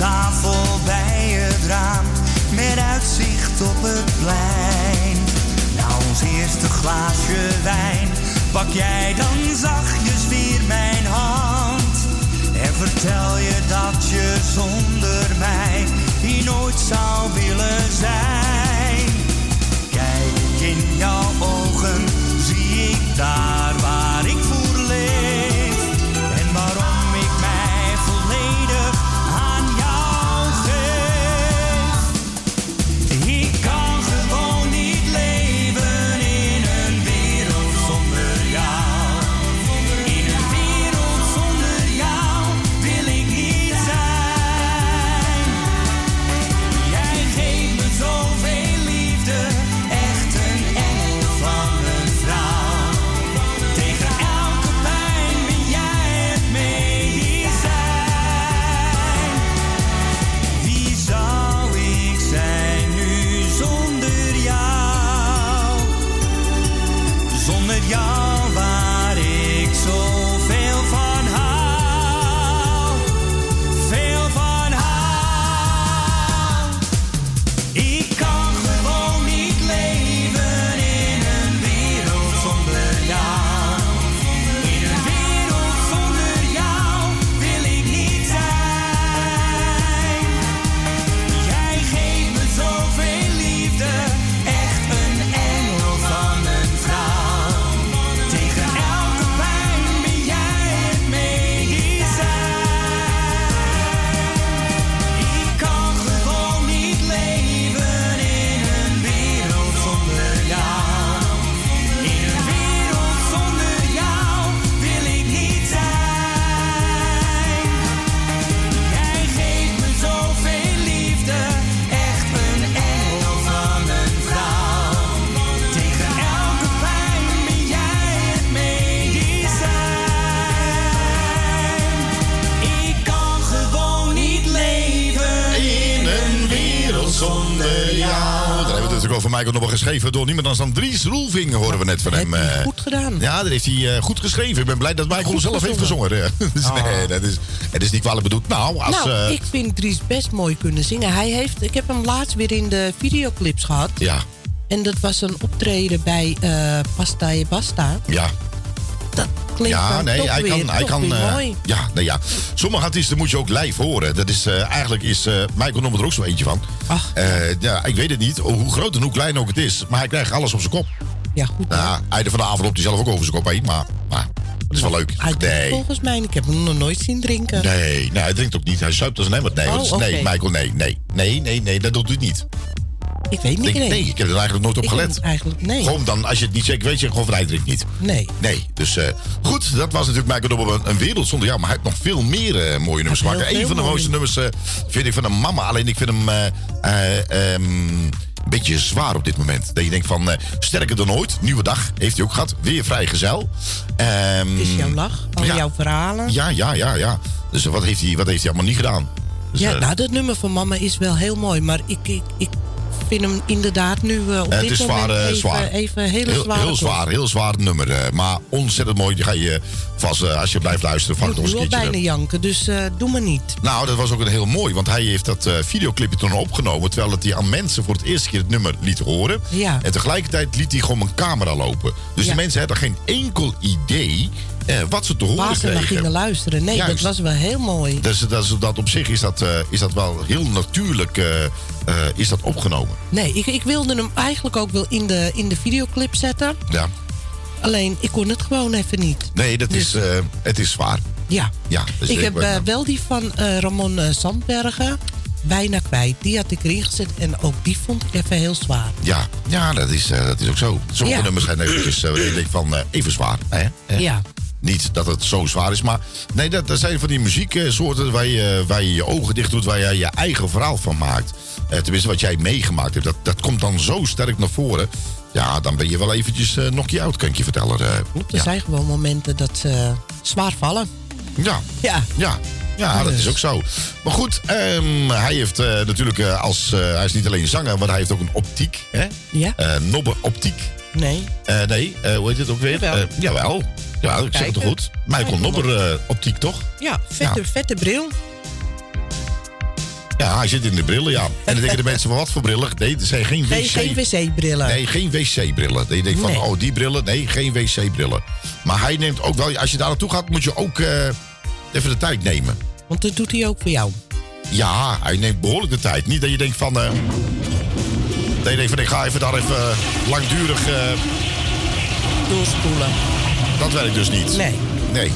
tafel bij het raam, met uitzicht op het plein. Na ons eerste glaasje wijn, pak jij dan zachtjes weer mijn hand. En vertel je dat je zonder mij hier nooit zou willen zijn. Kijk in jouw ogen, zie ik daar waar geschreven door niemand anders dan Dries Roelving, horen we net van hem. eh. Goed gedaan. Ja, dat heeft hij eh, goed geschreven. Ik ben blij dat Michael zelf heeft gezongen. (laughs) Dus nee, dat is, het is niet kwalijk bedoeld. Nou, als... nou, eh, ik vind Dries best mooi kunnen zingen. Hij heeft, ik heb hem laatst weer in de videoclips gehad. Ja, En dat was een optreden bij Pasta e Basta. ja. Klinkt ja, nee, hij weer, kan. Hij kan eh, mooi. ja, nee, ja. Sommige artiesten moet je ook live horen. Dat is, eh, eigenlijk is uh, Michael Nommer er ook zo eentje van. Ach. Ja, ik weet het niet, hoe groot en hoe klein ook het is. Maar hij krijgt alles op zijn kop. Ja, goed. Nou, einde van de avond loopt hij zelf ook over zijn kop heen. Maar, maar dat is wel leuk. Hij Nee. volgens mij, ik heb hem nog nooit zien drinken. Nee, nee, hij drinkt ook niet. Hij zuipt als een emmer. Nee, Oh, is- nee. Michael, nee, nee. Nee, nee, nee, dat doet hij niet. Ik weet niet. Ik- nee. ik heb er eigenlijk nooit op Ik gelet. Eigenlijk, nee. Gewoon dan, als je het niet zeker weet, je gewoon van niet. Nee. Nee, dus eh, goed, dat was natuurlijk Michael Dobber een, een wereld zonder jou. Maar hij heeft nog veel meer eh, mooie nummers gemaakt. Een van de mooiste nummers eh, vind ik van een mama. Alleen ik vind hem eh, eh, ehm, een beetje zwaar op dit moment. Dat je denkt van, sterker dan ooit, nieuwe dag heeft hij ook gehad. Weer vrijgezel. Ehm, Het is jouw lach, al ja. jouw verhalen. Ja, ja, ja, ja. Dus wat heeft hij, wat heeft hij allemaal niet gedaan? Dus, ja, nou, dat nummer van mama is wel heel mooi. Maar ik, ik, ik vind hem inderdaad nu eh, op Eh, dit het is moment zwaar, eh, even, zwaar. even hele heel, zwaar, heel zwaar nummer. eh, maar ontzettend mooi. Die ga je vast, als je blijft luisteren, Ik nog nu eens keertje. bijna janken, dus doe maar niet. Nou, dat was ook een heel mooi, want hij heeft dat videoclipje toen opgenomen. Terwijl het hij aan mensen voor het eerste keer het nummer liet horen. Ja. En tegelijkertijd liet hij gewoon een camera lopen. Dus Ja. die mensen hadden geen enkel idee eh, wat ze te horen Waar ze naar gingen luisteren. Nee, Juist. dat was wel heel mooi. Dus dat, is- dat op zich is dat, eh, is dat wel heel natuurlijk eh, eh, is dat opgenomen. Nee, ik, ik wilde hem eigenlijk ook wel in de, in de videoclip zetten. Ja. Alleen, ik kon het gewoon even niet. Nee, dat is, eh, het is zwaar. Ja. Ja, dus ik heb eh, wel die van Ramon Sandbergen bijna kwijt. Die had ik erin gezet en ook die vond ik even heel zwaar. Ja, ja dat, is, dat is ook zo. Sommige Ja. nummers zijn eventjes, denkt van, even zwaar. Hè? Ja. Niet dat het zo zwaar is, maar nee, dat, dat zijn van die muzieksoorten waar je, waar je je ogen dicht doet, waar je je eigen verhaal van maakt. Eh, tenminste, wat jij meegemaakt hebt, dat, dat komt dan zo sterk naar voren. Ja, dan ben je wel eventjes eh knock out, kan ik je vertellen. eh. Er ja. zijn gewoon momenten dat ze zwaar vallen. Ja. Ja. Ja. Ja, dat is ook zo. Maar goed, ehm, hij heeft natuurlijk als... hij is niet alleen zanger, maar hij heeft ook een optiek. Hè? Ja. Eh, Nobber optiek. Nee. Nee, hoe heet het ook weer? Jawel. Jawel. Ja, ik zeg het goed. Michael Nobber eh, optiek, toch? Ja, vette, vette bril. Ja, hij zit in de brillen, ja. En dan denken de mensen van wat voor brillen? Nee, het zijn geen wc... Nee, geen wc-brillen. Nee, geen wc-brillen. Dat je denkt van, Nee. oh, die brillen. Nee, geen wc-brillen. Maar hij neemt ook wel... Als je daar naartoe gaat, moet je ook eh, even de tijd nemen. Want dat doet hij ook voor jou. Ja, hij neemt behoorlijk de tijd. Niet dat je denkt van... eh, dat je denkt van, ik ga even daar even langdurig... eh, Doorspoelen. Dat werkt dus niet. Nee. Nee.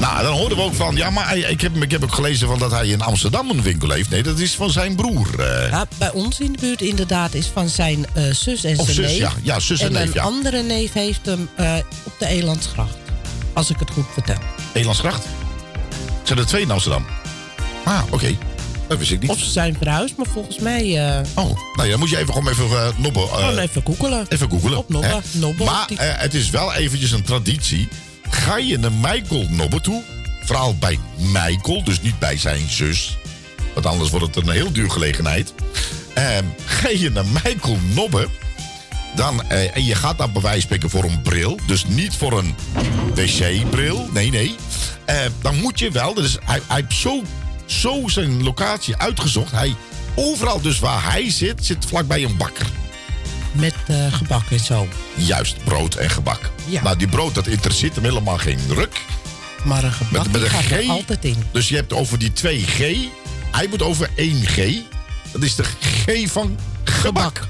Nou, dan hoorden we ook van... Ja, maar ik heb, ik heb ook gelezen van dat hij in Amsterdam een winkel heeft. Nee, dat is van zijn broer. eh. Ja, bij ons in de buurt inderdaad is van zijn eh, zus en Of zijn zus, neef. ja. Ja, zus en neef, een ja. andere neef heeft hem eh, op de Elandsgracht. Als ik het goed vertel. Elandsgracht? Zijn er twee in Amsterdam? Ah, oké. Dat wist ik niet. Of ze zijn verhuisd, maar volgens mij... eh, Oh, nou ja, dan moet je even gewoon even uh, nobben. eh, Gewoon even googelen. Even googelen. Op nobben. Maar Die- eh, het is wel eventjes een traditie. Ga je naar Michael nobben toe, vooral bij Michael, dus niet bij zijn zus. Want anders wordt het een heel duur gelegenheid. Ehm, ga je naar Michael nobben, dan, eh, en je gaat wijze van spreken voor een bril. Dus niet voor een wc-bril. Nee, nee. Eh, dan moet je wel. Dus hij, hij heeft zo, zo zijn locatie uitgezocht. Hij, overal dus waar hij zit, zit vlakbij een bakker. Met eh, gebak en zo. Juist, brood en gebak. Ja. Nou, die brood, dat interesseert hem helemaal geen ruk. Maar een gebak Met, met een gaat er G. altijd in. Dus je hebt over die 2G. Hij moet over 1G. Dat is de G van gebak.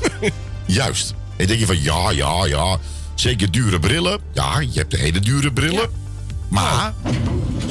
(laughs) Juist. En denk je van, ja, ja, ja. Zeker dure brillen. Ja, je hebt de hele dure brillen. Maar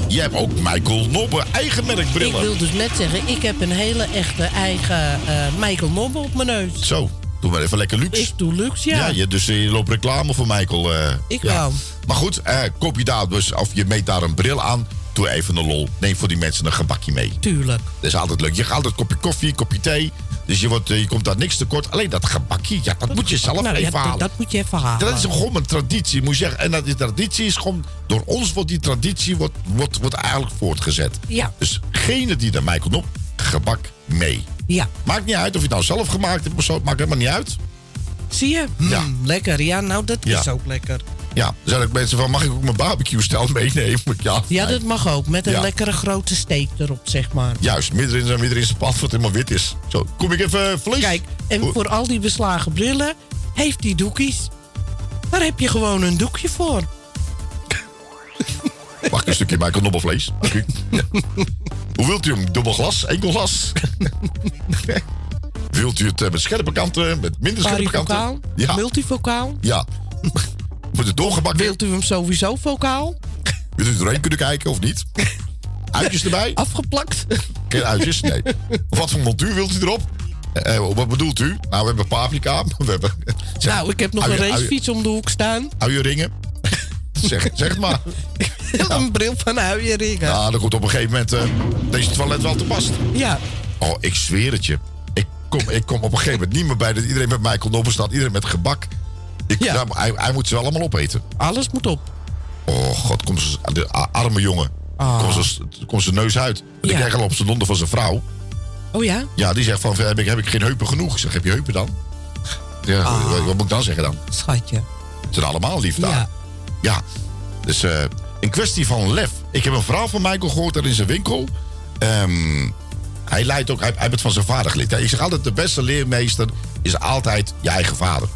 je hebt ook Michael Nobbe eigen merk Ik wil dus net zeggen, ik heb een hele echte eigen eh, Michael Nobbe op mijn neus. Zo, doe maar even lekker luxe. Ik doe luxe, ja. Ja, je, dus eh, je loopt reclame voor Michael. eh, Ik ja. wel. Maar goed, koop je daar dus, of je meet daar een bril aan. Doe even een lol. Neem voor die mensen een gebakje mee. Tuurlijk. Dat is altijd leuk. Je gaat altijd een kopje koffie, een kopje thee. Dus je, wordt, eh, je komt daar niks tekort. Alleen dat gebakje, ja, dat moet je zelf Nou, ja, even dat- halen. dat moet je even halen. Dat is gewoon een traditie, moet je zeggen. En dat die traditie is gewoon... Door ons wordt die traditie wordt, wordt, wordt eigenlijk voortgezet. Ja. Dus degene die erbij komt op, gebak mee. Ja. Maakt niet uit of je het nou zelf gemaakt hebt of zo. Maakt helemaal niet uit. Zie je? Mm, Ja. Lekker. Ja, nou, dat Ja. is ook lekker. Ja, er zijn ook mensen van, mag ik ook mijn barbecue-stel meenemen? (laughs) Ja, Ja, dat mag ook. Met een Ja. lekkere grote steek erop, zeg maar. Juist, midden in, midden in zijn pad wat helemaal wit is. Zo, kom ik even eh, vlees. Kijk, en voor al die beslagen brillen heeft hij doekjes. Daar heb je gewoon een doekje voor. (laughs) Mag ik een stukje Michael Nobbelvlees? Ja. (laughs) Hoe wilt u hem? Dubbel glas? Enkel glas? wilt u het eh, met scherpe kanten? Met minder scherpe kanten? Ja. Multifocaal? Ja. Het doorgebakken? Wilt u hem sowieso vocaal? Wilt u doorheen kunnen kijken of niet? Uitjes erbij? (laughs) Afgeplakt? Geen uitjes? Nee. Wat voor montuur wilt u erop? Eh, eh, wat bedoelt u? Nou, we hebben paprika. (laughs) We hebben... Nou, ik heb nog een racefiets om de hoek staan. Uienringen. zeg, zeg het maar. (laughs) Een bril van uienringen. Ja, dan komt op een gegeven moment eh, deze toilet wel te pas. Ja. Oh, ik zweer het je. Ik kom, ik kom op een gegeven moment niet meer bij dat iedereen met Michael Nobben staat. Iedereen met gebak. Ik, ja. maar hij, hij moet ze wel allemaal opeten. Alles moet op. Oh god, komt ze, de arme jongen. Ah. Komt ze- Komt zijn neus uit. Ik krijg al op zijn donder van zijn vrouw. Oh ja? Ja, die zegt van, heb ik, heb ik geen heupen genoeg? Ik zeg, heb je heupen dan? Ja, Ah. wat, moet ik dan zeggen dan? Schatje. Ze zijn allemaal lief daar. Ja. Ja. Dus eh een kwestie van lef. Ik heb een verhaal van Michael gehoord daar in zijn winkel. Ehm, hij leidt ook, hij, hij heeft het van zijn vader geleerd. Ik zeg altijd, de beste leermeester is altijd je eigen vader.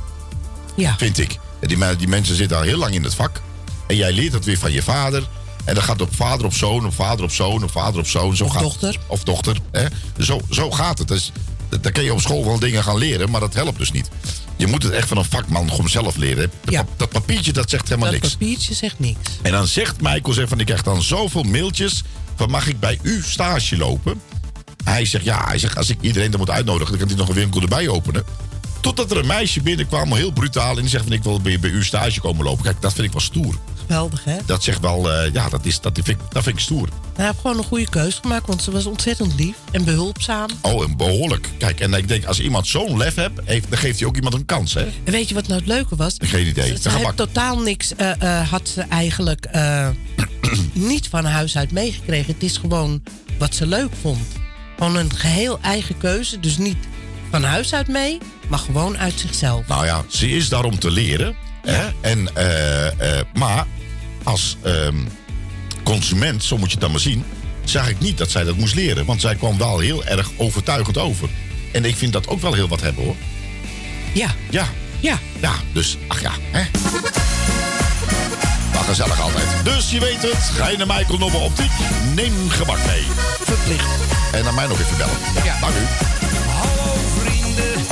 Ja. Vind ik. Die, die mensen zitten al heel lang in het vak. En jij leert het weer van je vader. En dan gaat op vader op zoon, op vader op zoon, op vader op zoon. Zo Of gaat, dochter. Of dochter. Hè? Zo, zo gaat het. Dus, dat- dan kun je op school wel dingen gaan leren, maar dat helpt dus niet. Je moet het echt van een vakman gewoon zelf leren. Dat, Ja. dat papiertje, dat zegt helemaal Dat niks. papiertje zegt niks. En dan zegt Michael, zegt van, ik krijg dan zoveel mailtjes... van mag ik bij u stage lopen? Hij zegt, ja, hij zegt, als ik iedereen dan moet uitnodigen... dan kan hij nog een winkel erbij openen. Totdat er een meisje binnenkwam, heel brutaal... en die zegt van, ik wil bij, bij u stage komen lopen. Kijk, dat vind ik wel stoer. Geweldig, hè? Dat zegt wel, eh, ja, dat, is, dat, vind ik, dat vind ik stoer. Hij heeft gewoon een goede keuze gemaakt, want ze was ontzettend lief en behulpzaam. Oh, en behoorlijk. Kijk, en ik denk, als iemand zo'n lef hebt... heeft- dan geeft hij ook iemand een kans, hè? En weet je wat nou het leuke was? Geen idee. Ze, ze totaal niks, eh, eh, had ze eigenlijk (clears throat) niet van huis uit meegekregen. Het is gewoon wat ze leuk vond. Gewoon een geheel eigen keuze. Dus niet van huis uit mee, maar gewoon uit zichzelf. Nou ja, ze is daar om te leren. Hè? En, eh, eh, maar als ehm, consument, zo moet je het dan maar zien, zag ik niet dat zij dat moest leren. Want zij kwam wel heel erg overtuigend over. En ik vind dat ook wel heel wat hebben hoor. Ja. Ja. Ja. Ja, dus, ach ja, hè. Maar gezellig altijd. Dus je weet het, ga je naar Michael Nobbe Optiek, neem gebak mee. Verplicht. En naar mij nog even bellen. Ja. Dank u. Hallo vrienden,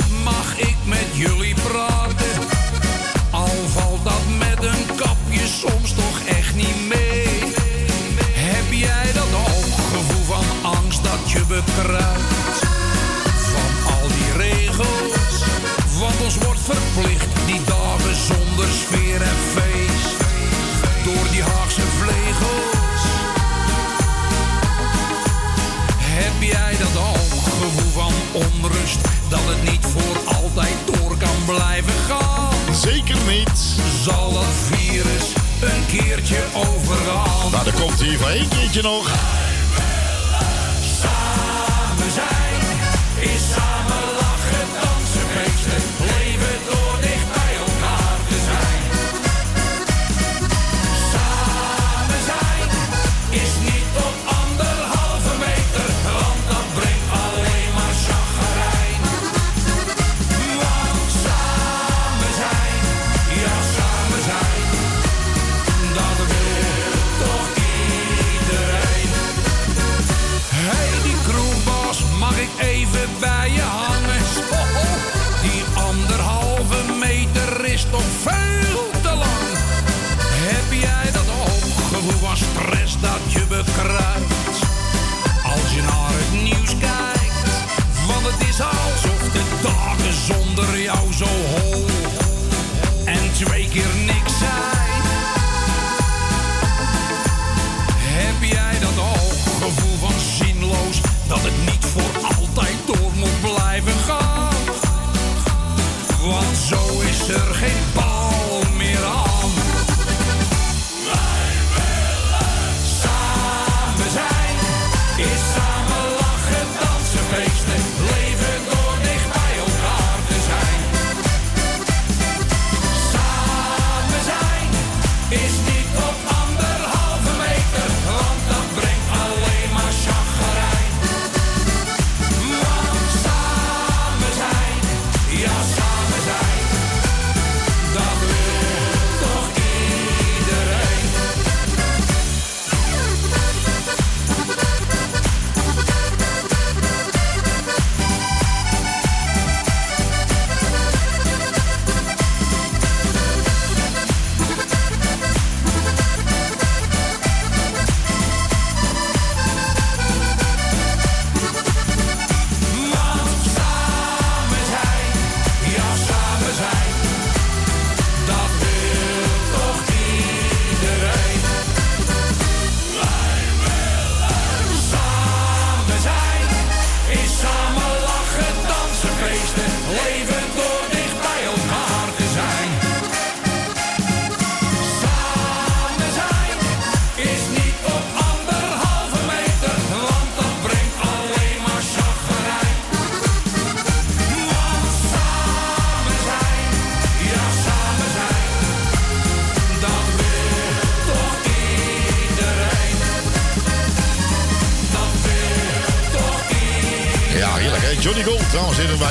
jullie praten? Al valt dat met een kapje soms toch echt niet mee. Heb jij dat ook gevoel van angst dat je bekruipt? Van al die regels, want ons wordt verplicht die dagen zonder sfeer en feest. Door die Haagse vlegels. Heb jij dat ook gevoel van onrust? Dat het niet voor blijven gaan? Zeker niet. Zal dat virus een keertje overgaan? Nou, dan komt hij voor één keertje nog. Samen zijn is samen bij je hangen? Die anderhalve meter is toch veel te lang? Heb jij dat ook gevoel van stress dat je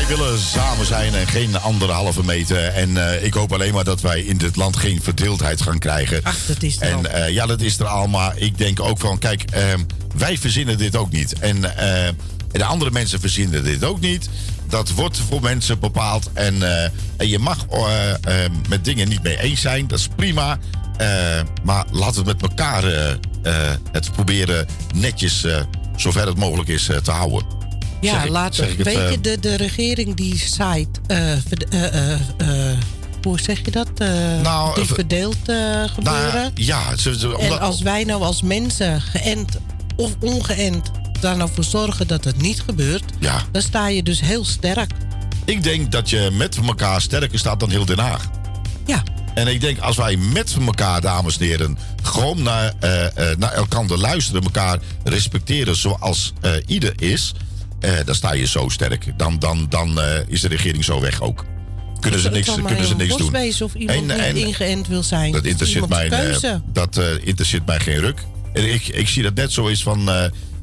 willen samen zijn en geen anderhalve meter. En eh, ik hoop alleen maar dat wij in dit land geen verdeeldheid gaan krijgen. Ach, dat is er al. En eh, ja, dat is er al, maar ik denk ook van, kijk, ehm, wij verzinnen dit ook niet. En eh, de andere mensen verzinnen dit ook niet. Dat wordt voor mensen bepaald. En, en je mag eh, eh, met dingen niet mee eens zijn, dat is prima. Maar laten we met elkaar het proberen netjes, zover het mogelijk is, te houden. Ja, ik- zeg het, Weet je, eh, de, de regering die zaait. eh, hoe zeg je dat? Nou, die eh, verdeeld eh, gebeuren. Nou, ja, ze, ze- en omdat- als wij nou als mensen, geënt of ongeënt, daar nou voor zorgen dat het niet gebeurt, Ja. dan sta je dus heel sterk. Ik denk dat je met elkaar sterker staat dan heel Den Haag. Ja. En ik denk als wij met elkaar, dames en heren, gewoon naar, naar elkaar luisteren, elkaar respecteren zoals ieder is, eh, dan sta je zo sterk. Dan, dan, dan eh, is de regering zo weg ook. kunnen ze niks, kunnen ze niks doen. of iemand En- en- ingeënt wil zijn. Dat interesseert mij, eh, dat interesseert mij geen ruk. En ik, ik zie dat net zo is van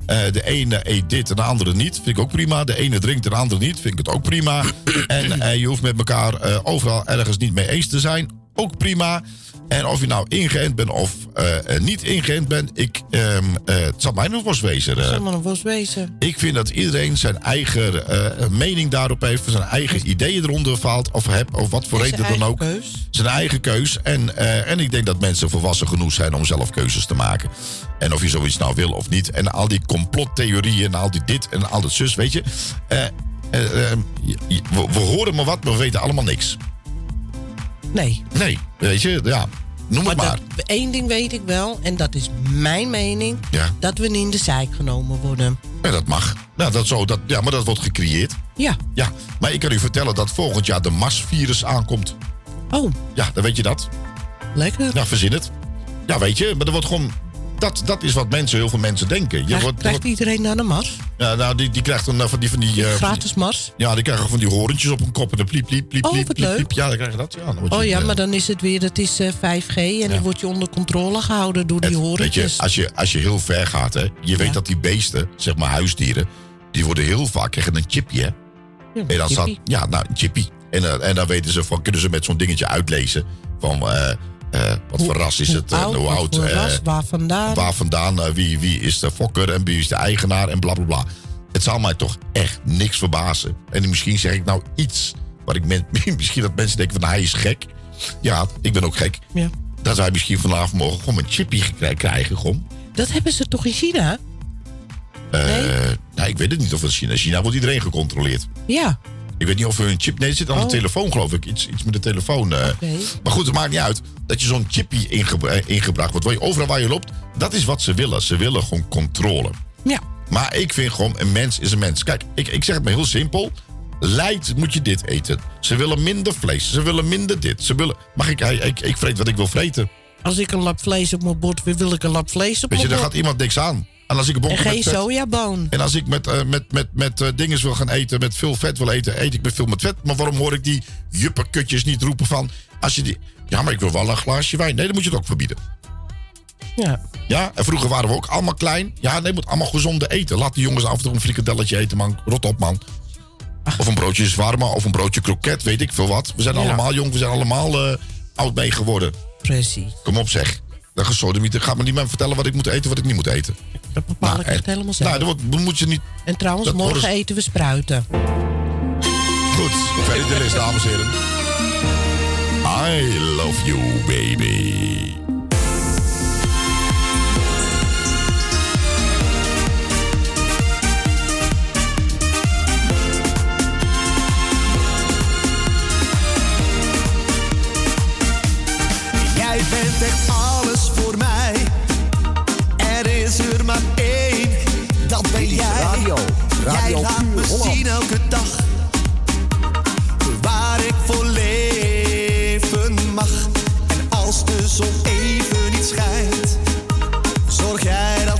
de ene eet dit en de andere niet. Vind ik ook prima. De ene drinkt en de andere niet. Vind ik het ook prima. en je hoeft met elkaar overal ergens niet mee eens te zijn. Ook prima. En of je nou ingeënt bent of eh, eh, niet ingeënt bent, ik, ehm, eh, het zal mij nog wel wezen. Het zal een bos wezen. Ik vind dat iedereen zijn eigen mening daarop heeft, zijn eigen ideeën eronder valt of hebt, of wat voor En reden dan ook. keus. Zijn eigen keus. En, en ik denk dat mensen volwassen genoeg zijn om zelf keuzes te maken. En of je zoiets nou wil of niet. En al die complottheorieën en al die dit en al dat zus, weet je. eh, eh, eh, je- we, we horen maar wat, maar we weten allemaal niks. Nee. Nee, weet je, ja. Noem het maar. Dat, één ding weet ik wel, en dat is mijn mening. Ja. Dat we niet in de zijk genomen worden. Ja, dat mag. Nou, dat zo, dat, ja, maar dat wordt gecreëerd. Ja. Ja, maar ik kan u vertellen dat volgend jaar de Mars-virus aankomt. Oh. Ja, dan weet je dat. Lekker. Ja, verzin het. Ja, weet je, maar er wordt gewoon... Dat, dat is wat mensen, heel veel mensen denken. Je Krijgt, wordt, krijgt iedereen naar de Mars? ja, nou, die, die krijgt dan eh, van die... Van die eh, Gratis Mars? Ja, die krijgen van die horentjes op hun kop en dan pliep, pliep, pliep, Oh, pliep, wat pliep. Ja, dan krijg je dat. Ja, dan word je, Oh ja, eh, maar dan is het weer, het is eh, 5G en dan word je onder controle gehouden door die Weet horentjes. je, als je, als je heel ver gaat, hè, je weet dat die beesten, zeg maar huisdieren, die worden heel vaak krijgen een chipje. Hè? Ja, en dan staat, ja, nou, een chippy. En, eh, en dan weten ze van, kunnen ze met zo'n dingetje uitlezen van eh, eh, wat voor ras is het, en oud, hoe oud, eh, ras, waar vandaan. waar vandaan, eh, wie, wie is de fokker en wie is de eigenaar en bla bla bla. Het zal mij toch echt niks verbazen. En misschien zeg ik nou iets wat ik men, (laughs) misschien dat mensen denken van hij is gek. Ja, ik ben ook gek. Ja. Dat wij misschien vanavond morgen gewoon een chippy krijgen, gewoon. Dat hebben ze toch in China? Eh, nou, ik weet het niet of het China. China wordt iedereen gecontroleerd. Ja. Ik weet niet of er een chip. Nee, het zit aan de Oh. telefoon, geloof ik. Iets, iets met de telefoon. eh. Maar goed, het maakt niet uit dat je zo'n chippy eh, ingebracht wordt. Waar je overal waar je loopt, dat is wat ze willen. Ze willen gewoon controle. Ja. Maar ik vind gewoon, een mens is een mens. Kijk, ik, ik zeg het maar heel simpel. Lijdt moet je dit eten. Ze willen minder vlees. Ze willen minder dit. Ze willen. Mag ik, ik, ik, ik vreet wat ik wil vreten. Als ik een lap vlees op mijn bord wil, wil ik een lap vlees op Weet je, daar gaat iemand niks aan. En als ik een En geen met vet- sojaboon. En als ik met, eh, met, met, met eh, dingen wil gaan eten, met veel vet wil eten, eet ik met veel met vet. Maar waarom hoor ik die jupperkutjes niet roepen van... Als je die, ja, maar ik wil wel een glaasje wijn. Nee, dan moet je het ook verbieden. Ja. Ja, en vroeger waren we ook allemaal klein. Ja, nee, moet allemaal gezonde eten. Laat die jongens af en toe een frikadelletje eten, man. Rot op, man. Of een broodje zwarma, of een broodje kroket, weet ik veel wat. We zijn Ja. allemaal jong, we zijn allemaal eh, oud mee geworden. Precies. Kom op, zeg. Dat gesodemieter gaat me niet meer vertellen wat ik moet eten, wat ik niet moet eten. Dat bepaal ik en- echt helemaal zelf. Nou, dan moet- dan moet je niet... en trouwens, dat morgen horen eten we spruiten. Goed, verder de list, dames en heren. I love you, baby. Jij bent echt Radio, Radio jij laat me zien elke dag. Waar ik voor leven mag. En als de zon even niet schijnt, zorg jij dat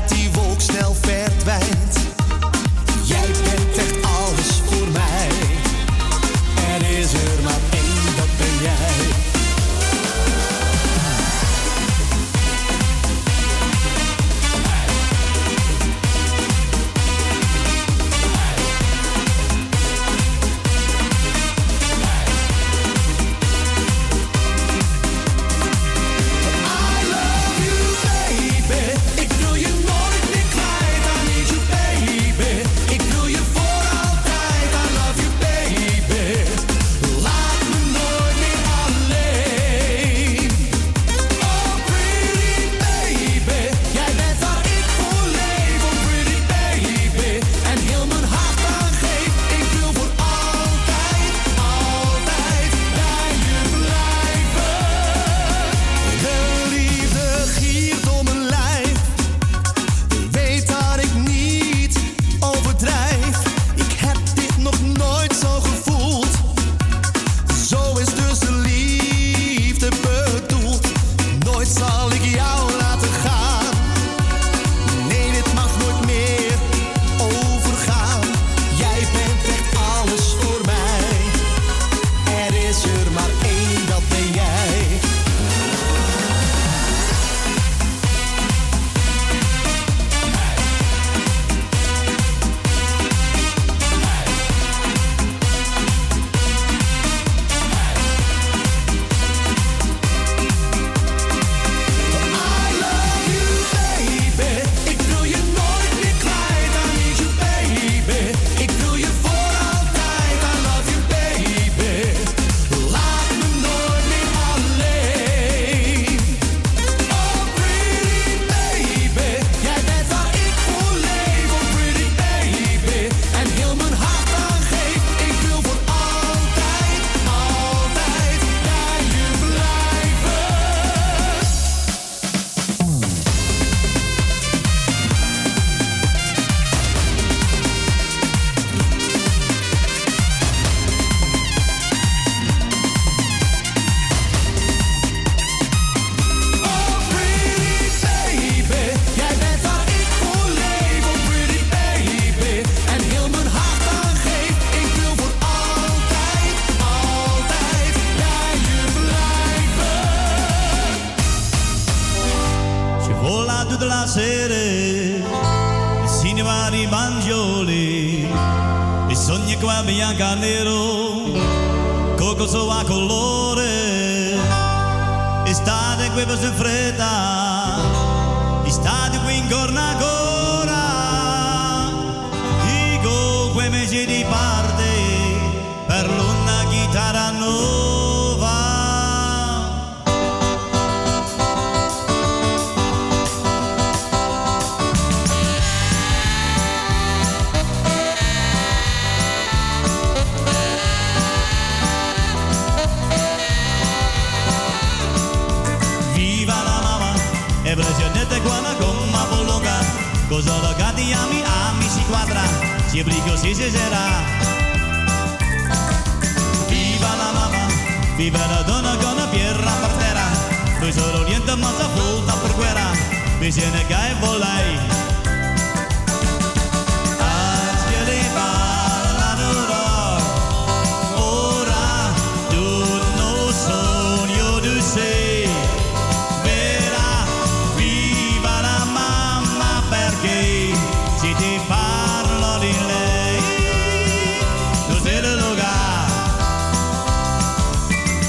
del lugar.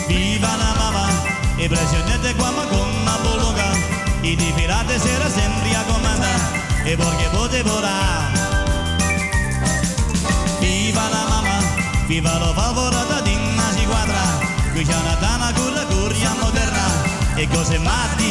Viva la mamma, e impressionante quando con una bolonga, i di pirate sera sempre a comanda, e perché potevo Viva la mamma, viva lo favorata di una si quadra, qui c'è una dama con la curia moderna, e cose matica.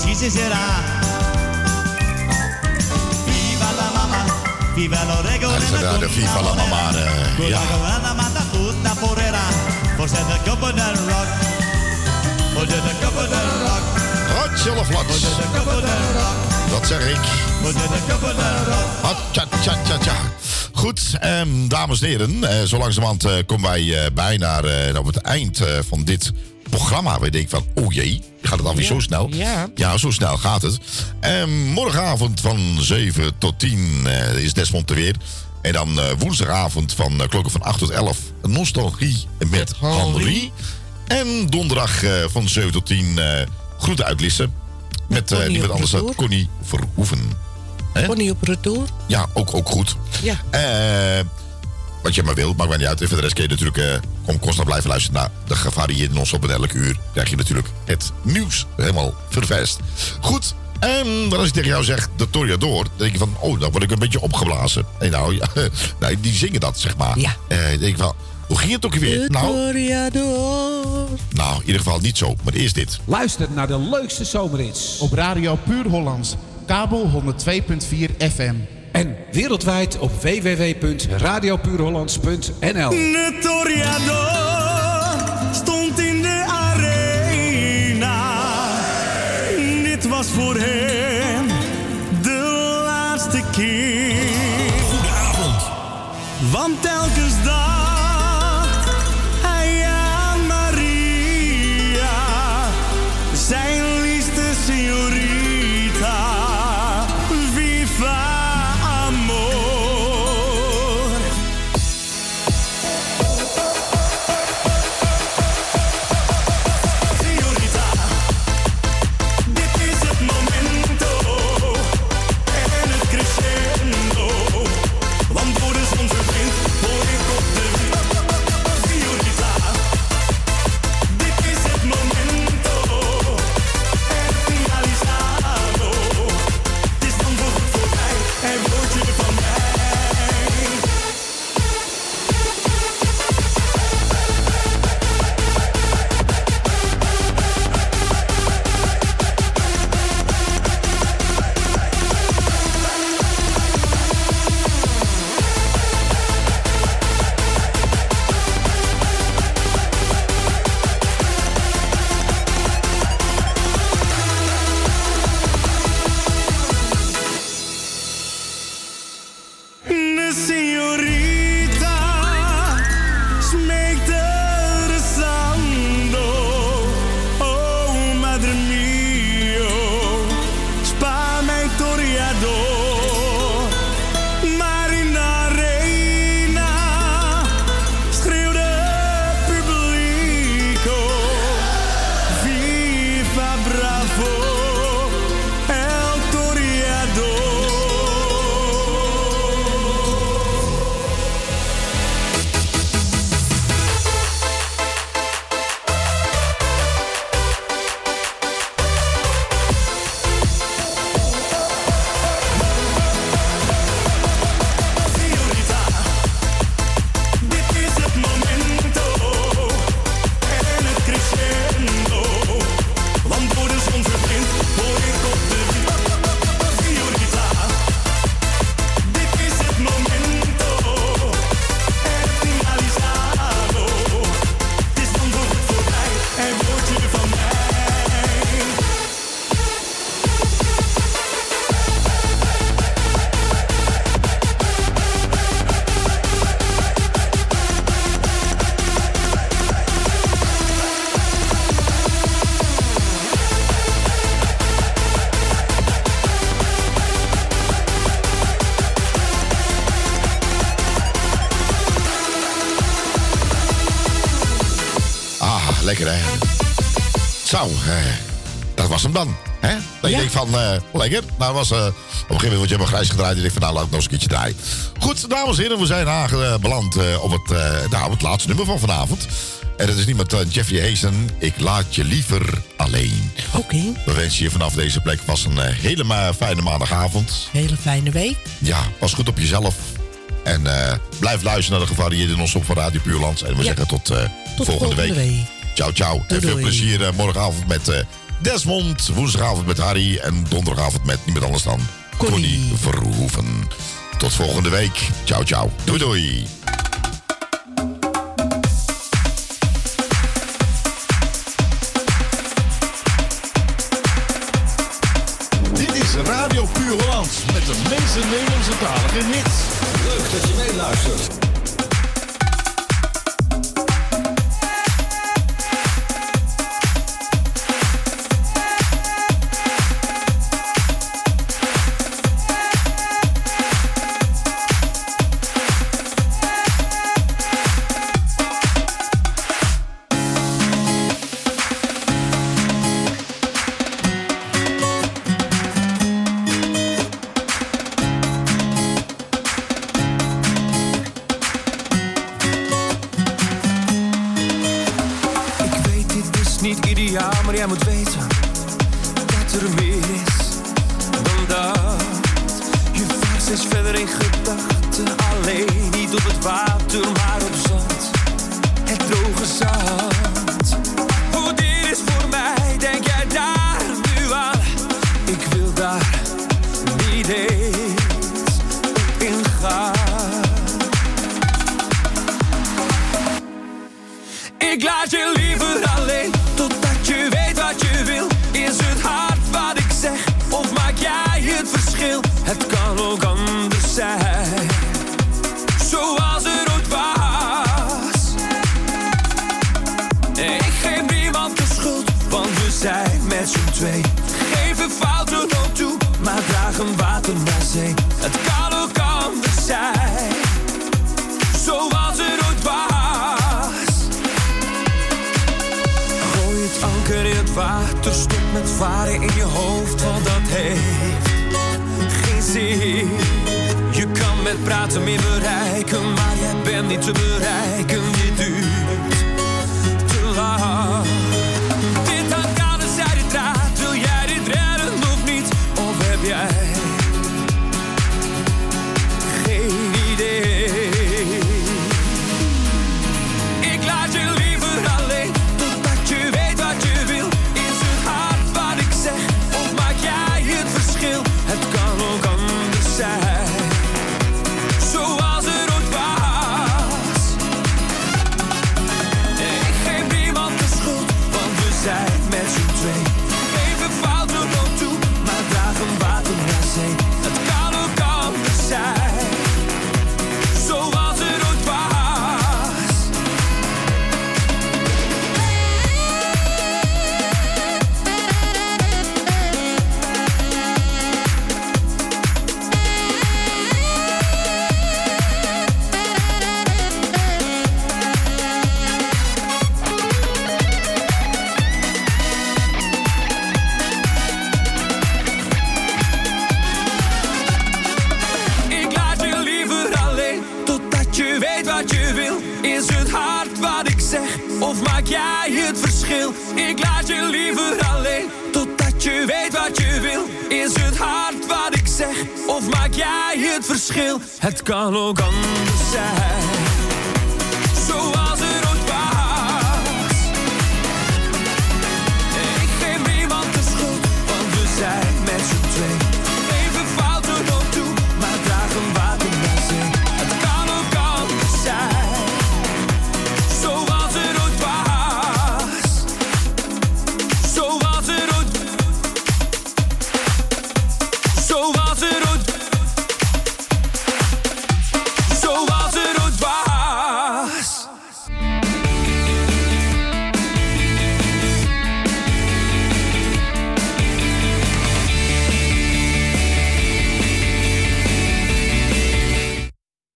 Ci si sarà. Viva la mamma, viva de FIFA La ja. manda tutta porera, forse de del rock, de del rock, Rotje of rock, Dat zeg ik. Ah, tja, tja, tja, tja. Goed, ehm, dames en heren. eh, zo langzamerhand eh, komen wij eh, bijna eh, op het eind eh, van dit programma. We denken van, oh jee, gaat het alweer Ja, zo snel? ja. zo snel gaat het. Ehm, morgenavond van 7 tot 10 eh, is Desmond er weer. En dan eh, woensdagavond van eh, klokken van 8 tot 11 Nostalgie met Henri. En donderdag van 7 tot 10 eh groeten uit Lisse. Met Connie niemand anders dan. Connie Verhoeven. Connie op retour. Ja, ook, ook goed. Ja. Wat je maar wilt, maakt mij niet uit. En voor de rest kun je natuurlijk eh, gewoon constant blijven luisteren naar de gevarieerde non op en elk uur krijg je natuurlijk het nieuws helemaal vervest. Goed, en dan als ik tegen jou zeg de Toreador, dan denk je van, oh, dan word ik een beetje opgeblazen. En nou, ja, (laughs) nou, die zingen dat, zeg maar. Ja. Eh, dan denk ik van, hoe ging het ook weer? Nou, Toreador. nou, in ieder geval niet zo, maar eerst dit. Luister naar de leukste zomerhits. Op Radio Puur Hollands, kabel 102.4 FM. En wereldwijd op www.radiopuurhollands.nl stond in de arena. Dit was voor hem de laatste keer. Goedenavond. Want telkens was hem dan. Hè? Dat je denkt van, eh, lekker. Nou, was, eh, op een gegeven moment word je helemaal grijs gedraaid. En je denkt van, nou, laat ik nog eens een keertje draaien. Goed, dames en heren, we zijn aanbeland eh, op, het, nou, op het laatste nummer van vanavond. En dat is niemand uh, Jeffrey Hazen. Ik laat je liever alleen. Oké. We wensen je vanaf deze plek was een hele ma- fijne maandagavond. Hele fijne week. Ja, pas goed op jezelf. En blijf luisteren naar de gevarieerde non-stop van Radio Puurlands. En we Ja. zeggen tot, Tot volgende, volgende week. week. Ciao, ciao. en veel doei. plezier morgenavond met Desmond. Woensdagavond met Harry. En donderdagavond met niemand anders dan Connie Verhoeven. Tot volgende week. Ciao, ciao. Doei, doei. Dit is Radio Puur Holland met de meeste Nederlandse talige hits.